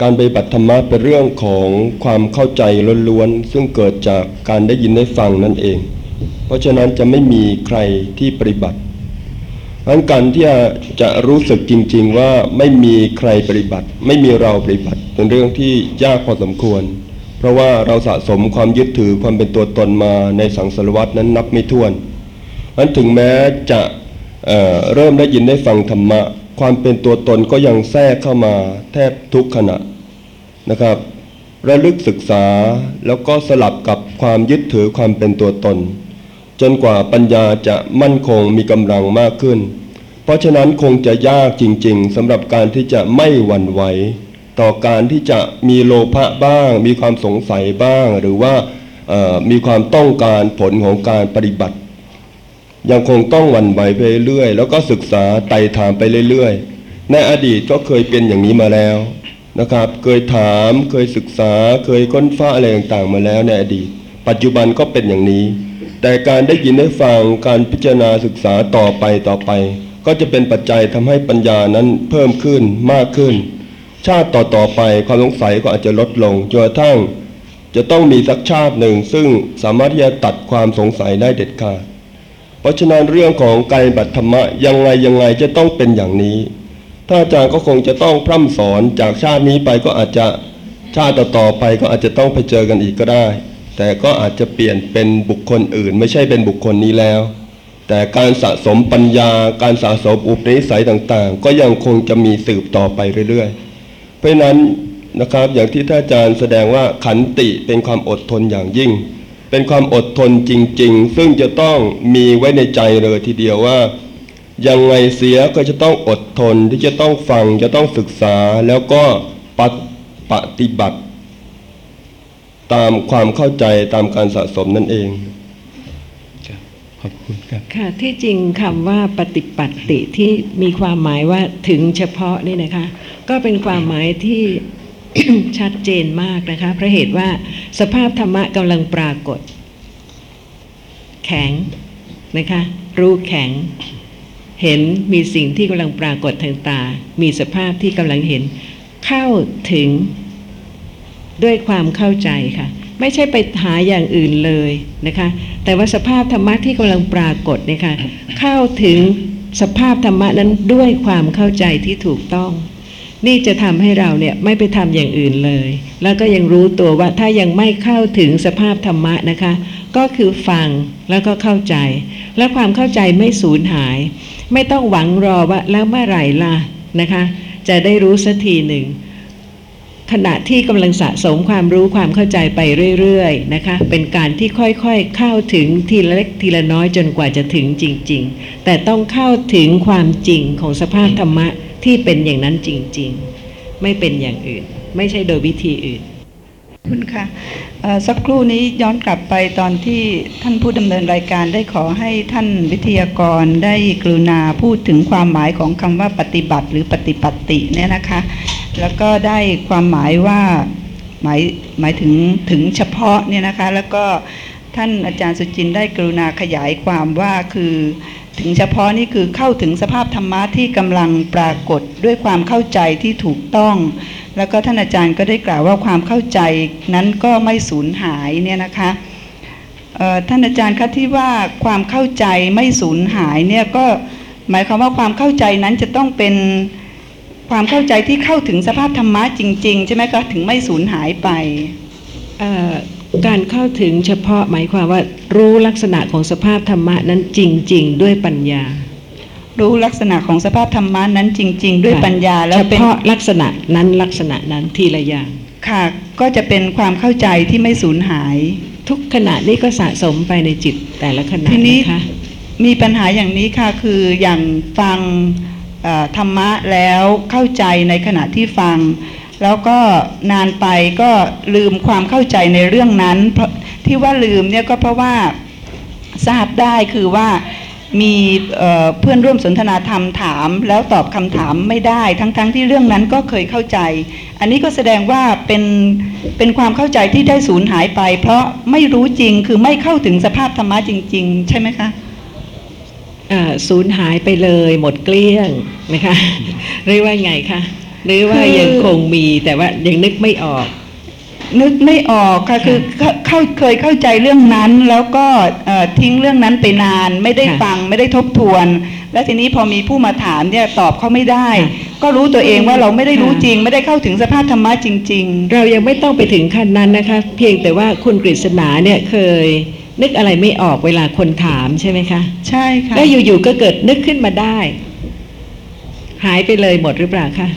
การปฏิบัติธรรมะเป็นเรื่องของความเข้าใจล้วนๆซึ่งเกิดจากการได้ยินได้ฟังนั่นเอง เพราะฉะนั้นจะไม่มีใครที่ปฏิบัติเพราะฉะนั้นการที่จะรู้สึกจริง ๆ ว่าไม่มีใครปฏิบัติ ไม่มีเราปฏิบัติเป็นเรื่องที่ยากพอสมควร เพราะว่าเราสะสมความยึดถือความเป็นตัวตนมาในสังสารวัตนั้นนับไม่ถ้วนนั้นถึงแม้จะเเริ่มได้ยินได้ฟังธรรมะ ความเป็นตัวตนก็ยังแทรกเข้ามาแทบทุกขณะนะครับ ระลึกศึกษาแล้วก็สลับกับความยึดถือความเป็นตัวตน จนกว่าปัญญาจะมั่นคงมีกำลังมากขึ้น เพราะฉะนั้นคงจะยากจริงๆสำหรับการที่จะไม่หวั่นไหวต่อการที่จะมีโลภะบ้าง มีความสงสัยบ้าง หรือว่ามีความต้องการผลของการปฏิบัติ ยังคงต้องหวั่นไหวไปเรื่อยๆแล้วก็ศึกษาไต่ถามไปเรื่อยๆในอดีตก็เคยเป็นอย่างนี้มาแล้วนะครับ เคยถามเคยศึกษาเคยค้นฟ้าอะไรต่างๆมาแล้วในอดีต ปัจจุบันก็เป็นอย่างนี้ แต่การได้ยินได้ฟังการพิจารณาศึกษาต่อไปต่อไป ก็จะเป็นปัจจัยทำให้ปัญญานั้นเพิ่มขึ้นมากขึ้น ชาติต่อๆไปความสงสัยก็อาจจะลดลงจนกระทั่ง จะต้องมีสักชาติหนึ่งซึ่งสามารถที่จะตัดความสงสัยได้เด็ดขาด เพราะฉะนั้นเรื่องของการบัติธรรมะยังไงยังไงจะต้องเป็นอย่างนี้ ถ้าอาจารย์ก็คงจะต้องพร่ำสอนจากชาตินี้ไปก็อาจจะชาติต่อไปก็อาจจะต้องไปเจอกันอีกก็ได้ แต่ก็อาจจะเปลี่ยนเป็นบุคคลอื่น ไม่ใช่เป็นบุคคลนี้แล้ว แต่การสะสมปัญญา การสะสมอุปนิสัยต่างๆ ก็ยังคงจะมีสืบต่อไปเรื่อยๆ เพราะนั้นนะครับอย่างที่ท่านอาจารย์แสดงว่าขันติเป็นความอดทนอย่างยิ่ง เป็นความอดทนจริง ๆ ซึ่งจะต้องมีไว้ในใจเลยทีเดียวว่า ยังไงเสียก็จะต้องอดทนที่จะต้องฟังจะต้องศึกษาแล้วก็ปฏิปฏิบัติ ตามความเข้าใจตามการสะสมนั่นเองขอบคุณครับค่ะที่จริงคำว่าปฏิปัติที่มีความหมายว่าถึงเฉพาะนี่นะคะ ก็เป็นความหมายที่ ชัดเจนมากนะคะ เพราะเหตุว่าสภาพธรรมะกำลังปรากฏ แข็งนะคะ รู้แข็ง เห็นมีสิ่งที่กำลังปรากฏทางตา มีสภาพที่กำลังเห็น เข้าถึงด้วยความเข้าใจค่ะ ไม่ใช่ไปหาอย่างอื่นเลยนะคะ แต่ว่าสภาพธรรมะที่กำลังปรากฏเนี่ยค่ะเข้าถึงสภาพธรรมะนั้นด้วยความเข้าใจที่ถูกต้อง นี่จะทำให้เราเนี่ยไม่ไปทำอย่างอื่นเลย แล้วก็ยังรู้ตัวว่าถ้ายังไม่เข้าถึงสภาพธรรมะนะคะ ก็คือฟังแล้วก็เข้าใจ และความเข้าใจไม่สูญหาย ไม่ต้องหวังรอว่าแล้วเมื่อไหร่ล่ะนะคะ จะได้รู้สักทีหนึ่งขณะที่กำลังสะสมความรู้ความเข้าใจไปเรื่อยๆนะคะ เป็นการที่ค่อยๆเข้าถึงทีละเล็กทีละน้อยจนกว่าจะถึงจริง ๆ แต่ต้องเข้าถึงความจริงของสภาพธรรมะ ที่เป็นอย่างนั้นจริง ๆ ไม่เป็นอย่างอื่น ไม่ใช่โดยวิธีอื่นคุณค่ะสักครู่นี้ย้อนกลับไปตอนที่ท่านผู้ดำเนินรายการได้ขอให้ท่านวิทยากรได้กรุณาพูดถึงความหมายของคำว่าปฏิบัติหรือปฏิปัติเนี่ยนะคะ แล้วก็ได้ความหมายว่าหมายหมายถึงถึงเฉพาะเนี่ยนะคะ แล้วก็ท่านอาจารย์สุจินได้กรุณาขยายความว่าคือ ถึงเฉพาะนี่คือเข้าถึงสภาพธรรมะที่กำลังปรากฏด้วยความเข้าใจที่ถูกต้อง แล้วก็ท่านอาจารย์ก็ได้กล่าวว่าความเข้าใจนั้นก็ไม่สูญหายเนี่ยนะคะท่านอาจารย์คะที่ว่าความเข้าใจไม่สูญหายเนี่ยก็หมายความว่าความเข้าใจนั้นจะต้องเป็นความเข้าใจที่เข้าถึงสภาพธรรมะจริง ๆ ใช่ไหมคะถึงไม่สูญหายไปเอ่อ การเข้าถึงเฉพาะหมายความว่า รู้ลักษณะของสภาพธรรมะนั้นจริง ๆ ด้วยปัญญา รู้ลักษณะของสภาพธรรมะนั้นจริง ๆ ด้วยปัญญา แล้วเฉเป็นพาะลักษณะนั้นลักษณะนั้นทีละอย่างค่ะ ก็จะเป็นความเข้าใจที่ไม่สูญหาย ทุกขณะนี้ก็สะสมไปในจิตแต่ละขณะทีนี้นะคะมีปัญหาอย่างนี้ค่ะคืออย่างฟังเอ่อธรรมะแล้วเข้าใจในขณะที่ฟัง แล้วก็นานไปก็ลืมความเข้าใจในเรื่องนั้นเพราะที่ว่าลืมเนี่ยก็เพราะว่าทราบได้คือว่ามีเพื่อนร่วมสนทนาธรรมถาม แล้วตอบคำถามไม่ได้ ทั้งๆทที่เรื่องนั้นก็เคยเข้าใจ อันนี้ก็แสดงว่าเป็นเป็นความเข้าใจที่ได้สูญหายไป เพราะไม่รู้จริงคือไม่เข้าถึงสภาพธรรมะจริง ๆ ใช่ไหมคะสูญหายไปเลยหมดเกลี้ยงนะคะหรือว่าไงคะ หรือว่าคือยังคงมีแต่ว่ายังนึกไม่ออก นึกไม่ออกค่ะคือเข้าเข้าเคยเข้าใจเรื่องนั้น แล้วก็เอ่อทิ้งเรื่องนั้นไปนาน ไม่ได้ค่ะฟังไม่ได้ทบทวน แล้วทีนี้พอมีผู้มาถามเนี่ยตอบเขาไม่ได้ค่ะก็รู้ตัวเองว่าเราไม่ได้รู้ค่ะจริง ไม่ได้เข้าถึงสภาพธรรมะจริงเรายังไม่ต้องไปถึงขั้นนั้นนะคะ เพียงแต่ว่าคุณกฤษณาเนี่ยเคยนึกอะไรไม่ออกเวลาคนถามใช่ไหมคะๆใช่ค่ะแล้วอยู่ๆก็เกิดนึกขึ้นมาได้ หายไปเลยหมดหรือเปล่าคะ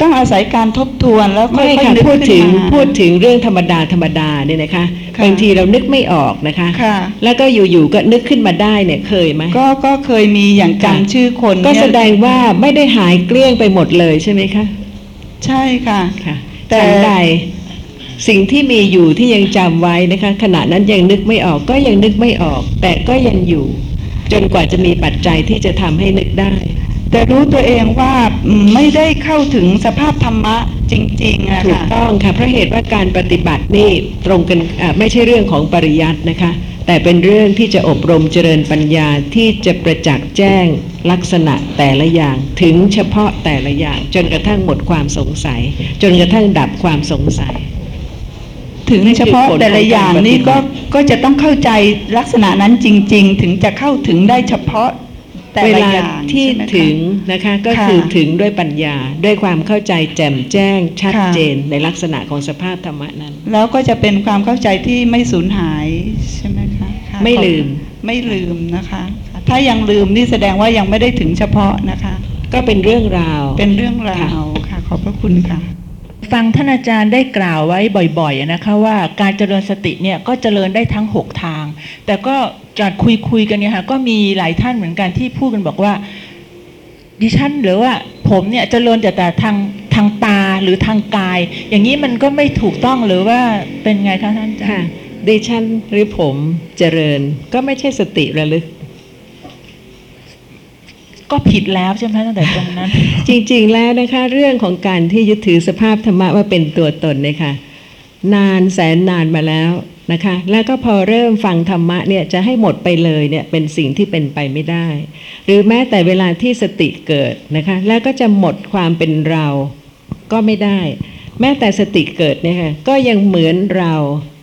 ต้องอาศัยการทบทวนแล้วค่ไม่อยค่ะๆนึกพูดขึ้ถึนงมาพูดถึงเรื่องธรรมดาธรรมดาเนี่ยนะคะค่ะบางทีเรานึกไม่ออกนะคะค่ะแล้วก็อยู่ๆก็นึกขึ้นมาได้เนี่ยเคยไหมก็ก็เคยมีอย่างจำชื่อคน ก็เนี่ยแสดงว่าไม่ได้หายเกลี้ยงไปหมดเลยใช่ไหมคะใช่ค่ะค่ะแต่ฉันใดสิ่งที่มีอยู่ที่ยังจำไว้นะคะ ขณะนั้นยังนึกไม่ออกก็ยังนึกไม่ออก แต่ก็ยังอยู่ จนกว่าจะมีปัจจัยที่จะทำให้นึกได้ แต่รู้ตัวเองว่าอืมไม่ได้เข้าถึงสภาพธรรมะจริงๆอะถูกค่ะต้องค่ะเพราะเหตุว่าการปฏิบัตินี่ตรงกันอ่าไม่ใช่เรื่องของปริยัตินะคะ แต่เป็นเรื่องที่จะอบรมเจริญปัญญาที่จะประจักษ์แจ้งลักษณะแต่ละอย่างถึงเฉพาะแต่ละอย่าง จนกระทั่งหมดความสงสัย จนกระทั่งดับความสงสัยถึงนั่นคือเฉพาะผลแต่ละของการอย่างนี้ปฏิบัก็ติก็จะต้องเข้าใจลักษณะนั้นจริง ๆ ถึงจะเข้าถึงได้เฉพาะ แต่เวละลาอย่างที่ใช่ไหมคะถึงนะคะก็ค่ะคือถึงด้วยปัญญาด้วยความเข้าใจแจ่มแจ้งชัดค่ะเจนในลักษณะของสภาพธรรมะนั้น แล้วก็จะเป็นความเข้าใจที่ไม่สูญหายใช่ไหมคะค่ะไม่ลืมไม่ลืมนะคะค่ะถ้ายังลืมนี่แสดงว่ายังไม่ได้ถึงเฉพาะนะคะ ก็เป็นเรื่องราวเป็นเรื่องราวค่ะขอบพระคุณค่ะ ฟังท่านอาจารย์ได้กล่าวไว้บ่อยๆนะคะว่าการเจริญสติเนี่ยก็เจริญได้ทั้ง 6 ทาง แต่ก็จากคุยคุยๆกันเนี่ยค่ะก็มีหลายท่านเหมือนกันที่พูดกันบอกว่า ดิฉันหรือว่าผมเนี่ยเจริญแต่แต่ทางทางตาหรือทางกาย อย่างนี้มันก็ไม่ถูกต้องหรือว่าเป็นไงคะท่านอาจารย์ดิฉันหรือผมเจริญก็ไม่ใช่สติระลึก ก็ผิดแล้วใช่ไหมตั้งแต่ตรงนั้น จริงๆแล้วนะคะ เรื่องของการที่ยึดถือสภาพธรรมะว่าเป็นตัวตนเนี่ยค่ะนานแสนนานมาแล้วนะคะ แล้วก็พอเริ่มฟังธรรมะเนี่ยจะให้หมดไปเลยเนี่ยเป็นสิ่งที่เป็นไปไม่ได้ หรือแม้แต่เวลาที่สติเกิดนะคะ แล้วก็จะหมดความเป็นเราก็ไม่ได้ แม้แต่สติเกิดเนี่ยค่ะก็ยังเหมือนเรา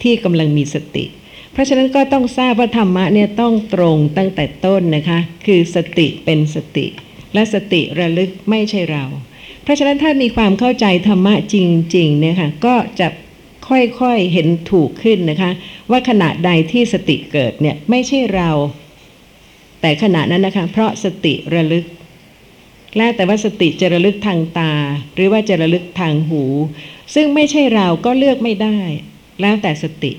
ที่กำลังมีสติ เพราะฉะนั้นก็ต้องทราบว่าธรรมะเนี่ยต้องตรงตั้งแต่ต้นนะคะ คือสติเป็นสติ และสติระลึกไม่ใช่เรา เพราะฉะนั้นถ้ามีความเข้าใจธรรมะจริงๆเนี่ยค่ะก็จะค่อยๆเห็นถูกขึ้นนะคะ ว่าขณะใดที่สติเกิดเนี่ยไม่ใช่เรา แต่ขณะนั้นนะคะ เพราะสติระลึกแล้วแต่ว่าสติจะระลึกทางตา หรือว่าจะระลึกทางหู ซึ่งไม่ใช่เราก็เลือกไม่ได้ แล้วแต่สติ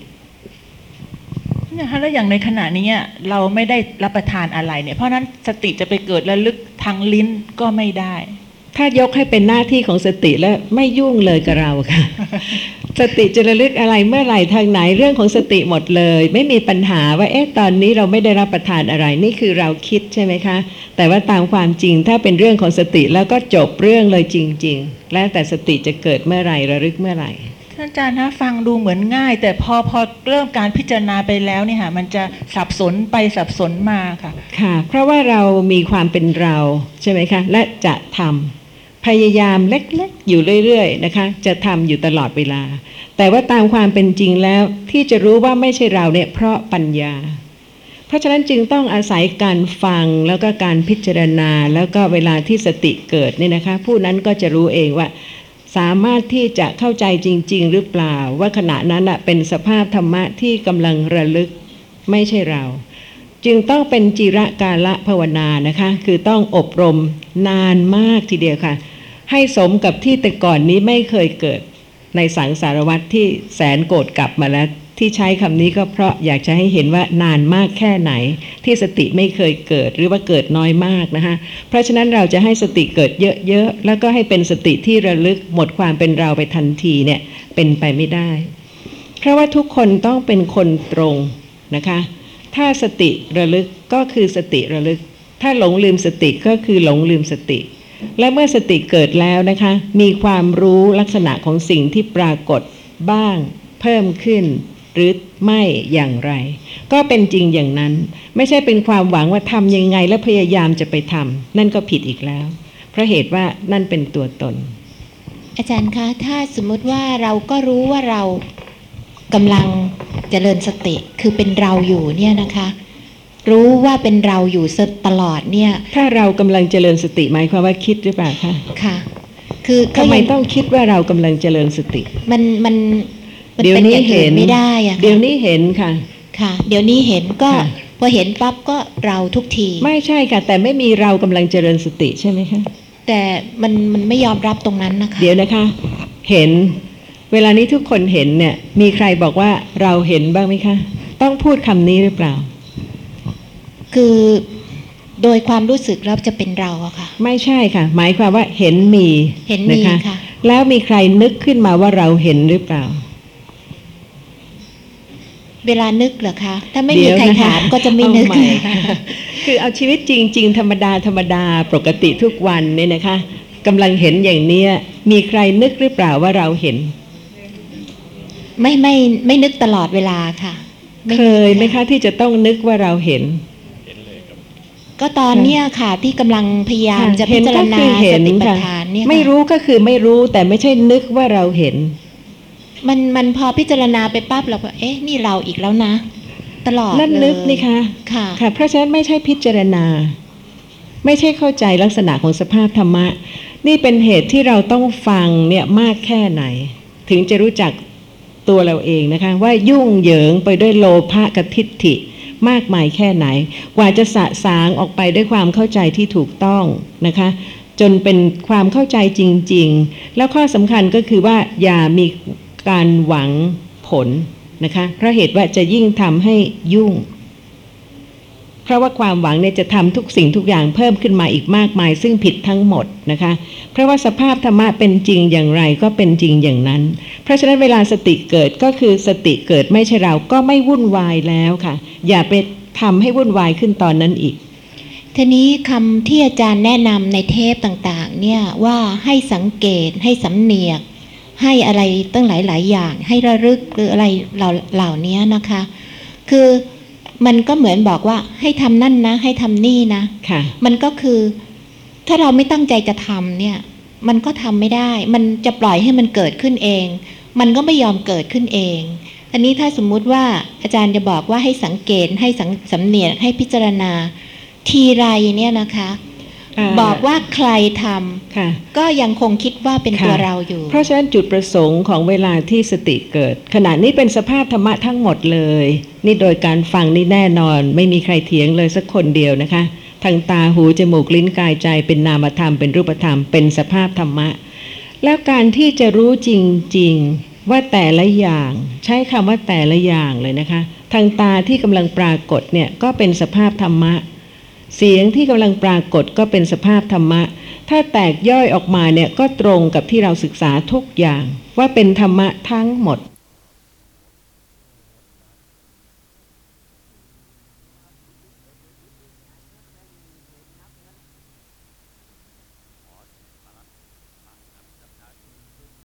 นะคะแล้วอย่างในขณะนี้เราไม่ได้รับประทานอะไรเนี่ย เพราะฉะนั้นสติจะไปเกิดระลึกทางลิ้นก็ไม่ได้ ถ้ายกให้เป็นหน้าที่ของสติแล้วไม่ยุ่งเลยกับเราค่ะ สติจะระลึกอะไรเมื่อไหร่ทางไหนเรื่องของสติหมดเลย ไม่มีปัญหาว่าเอ๊ะตอนนี้เราไม่ได้รับประทานอะไรนี่คือเราคิดใช่ไหมคะ แต่ว่าตามความจริงถ้าเป็นเรื่องของสติแล้วก็จบเรื่องเลยจริง ๆ แล้วแต่สติจะเกิดเมื่อไหร่ระลึกเมื่อไหร่ ท่านอาจารย์นะฟังดูเหมือนง่าย แต่พอพอเริ่มการพิจารณาไปแล้วเนี่ยค่ะมันจะสับสนไปสับสนมาค่ะ ค่ะ เพราะว่าเรามีความเป็นเราใช่ไหมคะ และจะทำพยายามเล็กๆ อยู่เรื่อยๆนะคะ จะทำอยู่ตลอดเวลา แต่ว่าตามความเป็นจริงแล้วที่จะรู้ว่าไม่ใช่เราเนี่ยเพราะปัญญา เพราะฉะนั้นจึงต้องอาศัยการฟังแล้วก็การพิจารณา แล้วก็เวลาที่สติเกิดเนี่ยนะคะ ผู้นั้นก็จะรู้เองว่า สามารถที่จะเข้าใจจริง ๆ หรือเปล่า ว่าขณะนั้นน่ะเป็นสภาพธรรมะที่กำลังระลึกไม่ใช่เรา จึงต้องเป็นจิระกาละภาวนานะคะ คือต้องอบรมนานมากทีเดียวค่ะ ให้สมกับที่แต่ก่อนนี้ไม่เคยเกิดในสังสารวัตรที่แสนโกรธกลับมาแล้ว ที่ใช้คำนี้ก็เพราะอยากจะให้เห็นว่านานมากแค่ไหน ที่สติไม่เคยเกิดหรือว่าเกิดน้อยมากนะคะเพราะฉะนั้นเราจะให้สติเกิดเยอะๆแล้วก็ให้เป็นสติที่ระลึกหมดความเป็นเราไปทันทีเนี่ยเป็นไปไม่ได้ เพราะว่าทุกคนต้องเป็นคนตรงนะคะ ถ้าสติระลึกก็คือสติระลึก ถ้าหลงลืมสติก็คือหลงลืมสติ และเมื่อสติเกิดแล้วนะคะ มีความรู้ลักษณะของสิ่งที่ปรากฏบ้าง เพิ่มขึ้น หรือไม่อย่างไร ก็เป็นจริงอย่างนั้น ไม่ใช่เป็นความหวังว่าทำยังไงและพยายามจะไปทำนั่นก็ผิดอีกแล้ว เพราะเหตุว่านั่นเป็นตัวตน อาจารย์คะ ถ้าสมมติว่าเราก็รู้ว่าเรากำลังเจริญสติคือเป็นเราอยู่เนี่ยนะคะ รู้ว่าเป็นเราอยู่ตลอดเนี่ย ถ้าเรากำลังเจริญสติหมายความว่าคิดหรือเปล่าคะค่ะ คือก็ทำไมยังต้องคิดว่าเรากำลังเจริญสติ มันมันมัน เดี๋ยวเป็นนี้อย่างเห็อื่นนไม่ได้อะเดี๋ยวค่ะนี้เห็นค่ะ ค่ะ เดี๋ยวนี้เห็นก็ค่ะพอเห็นปั๊บก็เราทุกที ไม่ใช่ค่ะ แต่ไม่มีเรากำลังเจริญสติใช่ไหมคะแต่มันมันไม่ยอมรับตรงนั้นนะคะ เดี๋ยวนะคะ เห็น เวลานี้ทุกคนเห็นเนี่ย มีใครบอกว่าเราเห็นบ้างไหมคะ ต้องพูดคำนี้หรือเปล่า คือโดยความรู้สึกแล้วจะเป็นเราอะค่ะ ไม่ใช่ค่ะ หมายความว่าเห็นมีเห็นมีนะคะค่ะแล้วมีใครนึกขึ้นมาว่าเราเห็นหรือเปล่า เวลานึกเหรอคะ ถ้าไม่มีเดี๋ยวใครนะคะถามก็จะไม่นึกเอาใหม่ค่ะคือเอาชีวิตจริง ๆ ธรรมดาธรรมดาปกติทุกวันเนี่ยนะคะกำลังเห็นอย่างเนี้ย มีใครนึกหรือเปล่าว่าเราเห็น ไม่ไม่ไม่นึกตลอดเวลาค่ะไม่เคยไหมคะที่จะต้องนึกว่าเราเห็นก็ตอนเนี้ยค่ะที่กำลังพยายามจะพิเห็นจารก็ณาคือเห็สนติปัฏค่ะฐานเนี่ยค่ะไม่รู้ก็คือไม่รู้แต่ไม่ใช่นึกว่าเราเห็น มันมันพอพิจารณาไปปั๊บเราก็เอ๊ะนี่เราอีกแล้วนะ ตลอดนั่นลึกเลยนี่คะค่ะค่ะ เพราะฉะนั้นไม่ใช่พิจารณา ไม่ใช่เข้าใจลักษณะของสภาพธรรมะ นี่เป็นเหตุที่เราต้องฟังเนี่ยมากแค่ไหน ถึงจะรู้จักตัวเราเองนะคะ ว่ายุ่งเหยิงไปด้วยโลภะกับทิฏฐิมากมายแค่ไหน กว่าจะสะสางออกไปด้วยความเข้าใจที่ถูกต้องนะคะ จนเป็นความเข้าใจจริง ๆ แล้วข้อสำคัญก็คือว่าอย่ามี การหวังผลนะคะเพราะเหตุว่าจะยิ่งทำให้ยุ่ง เพราะว่าความหวังเนี่ยจะทำทุกสิ่งทุกอย่างเพิ่มขึ้นมาอีกมากมาย ซึ่งผิดทั้งหมดนะคะ เพราะว่าสภาพธรรมะเป็นจริงอย่างไรก็เป็นจริงอย่างนั้น เพราะฉะนั้นเวลาสติเกิดก็คือสติเกิดไม่ใช่เราก็ไม่วุ่นวายแล้วค่ะ อย่าไปทำให้วุ่นวายขึ้นตอนนั้นอีกทีนี้คำที่อาจารย์แนะนำในเทปต่างๆ เนี่ยว่าให้สังเกตให้สำเนียก ให้อะไรตั้งหลายๆอย่าง ให้ระลึกหรืออะไรเหล่าเหล่านี้นะคะ คือมันก็เหมือนบอกว่าให้ทำนั่นนะ ให้ทำนี่นะค่ะมันก็คือ ถ้าเราไม่ตั้งใจจะทำเนี่ย มันก็ทำไม่ได้ มันจะปล่อยให้มันเกิดขึ้นเอง มันก็ไม่ยอมเกิดขึ้นเอง อันนี้ถ้าสมมุติว่าอาจารย์จะบอกว่าให้สังเกตให้สังสำเนียกให้พิจารณา ทีไรเนี่ยนะคะอ่า บอกว่าใครทำค่ะก็ยังคงคิดว่าเป็นค่ะตัวเราอยู่ เพราะฉะนั้นจุดประสงค์ของเวลาที่สติเกิด ขณะนี้เป็นสภาพธรรมะทั้งหมดเลย นี่โดยการฟังนี่แน่นอน ไม่มีใครเถียงเลยสักคนเดียวนะคะทางตาหูจมูกลิ้นกายใจเป็นนามธรรมเป็นรูปธรรมเป็นสภาพธรรมะ แล้วการที่จะรู้จริง ๆ ว่าแต่ละอย่าง ใช้คำว่าแต่ละอย่างเลยนะคะ ทางตาที่กำลังปรากฏเนี่ยก็เป็นสภาพธรรมะ เสียงที่กำลังปรากฏก็เป็นสภาพธรรมะ ถ้าแตกย่อยออกมาเนี่ยก็ตรงกับที่เราศึกษาทุกอย่าง ว่าเป็นธรรมะทั้งหมด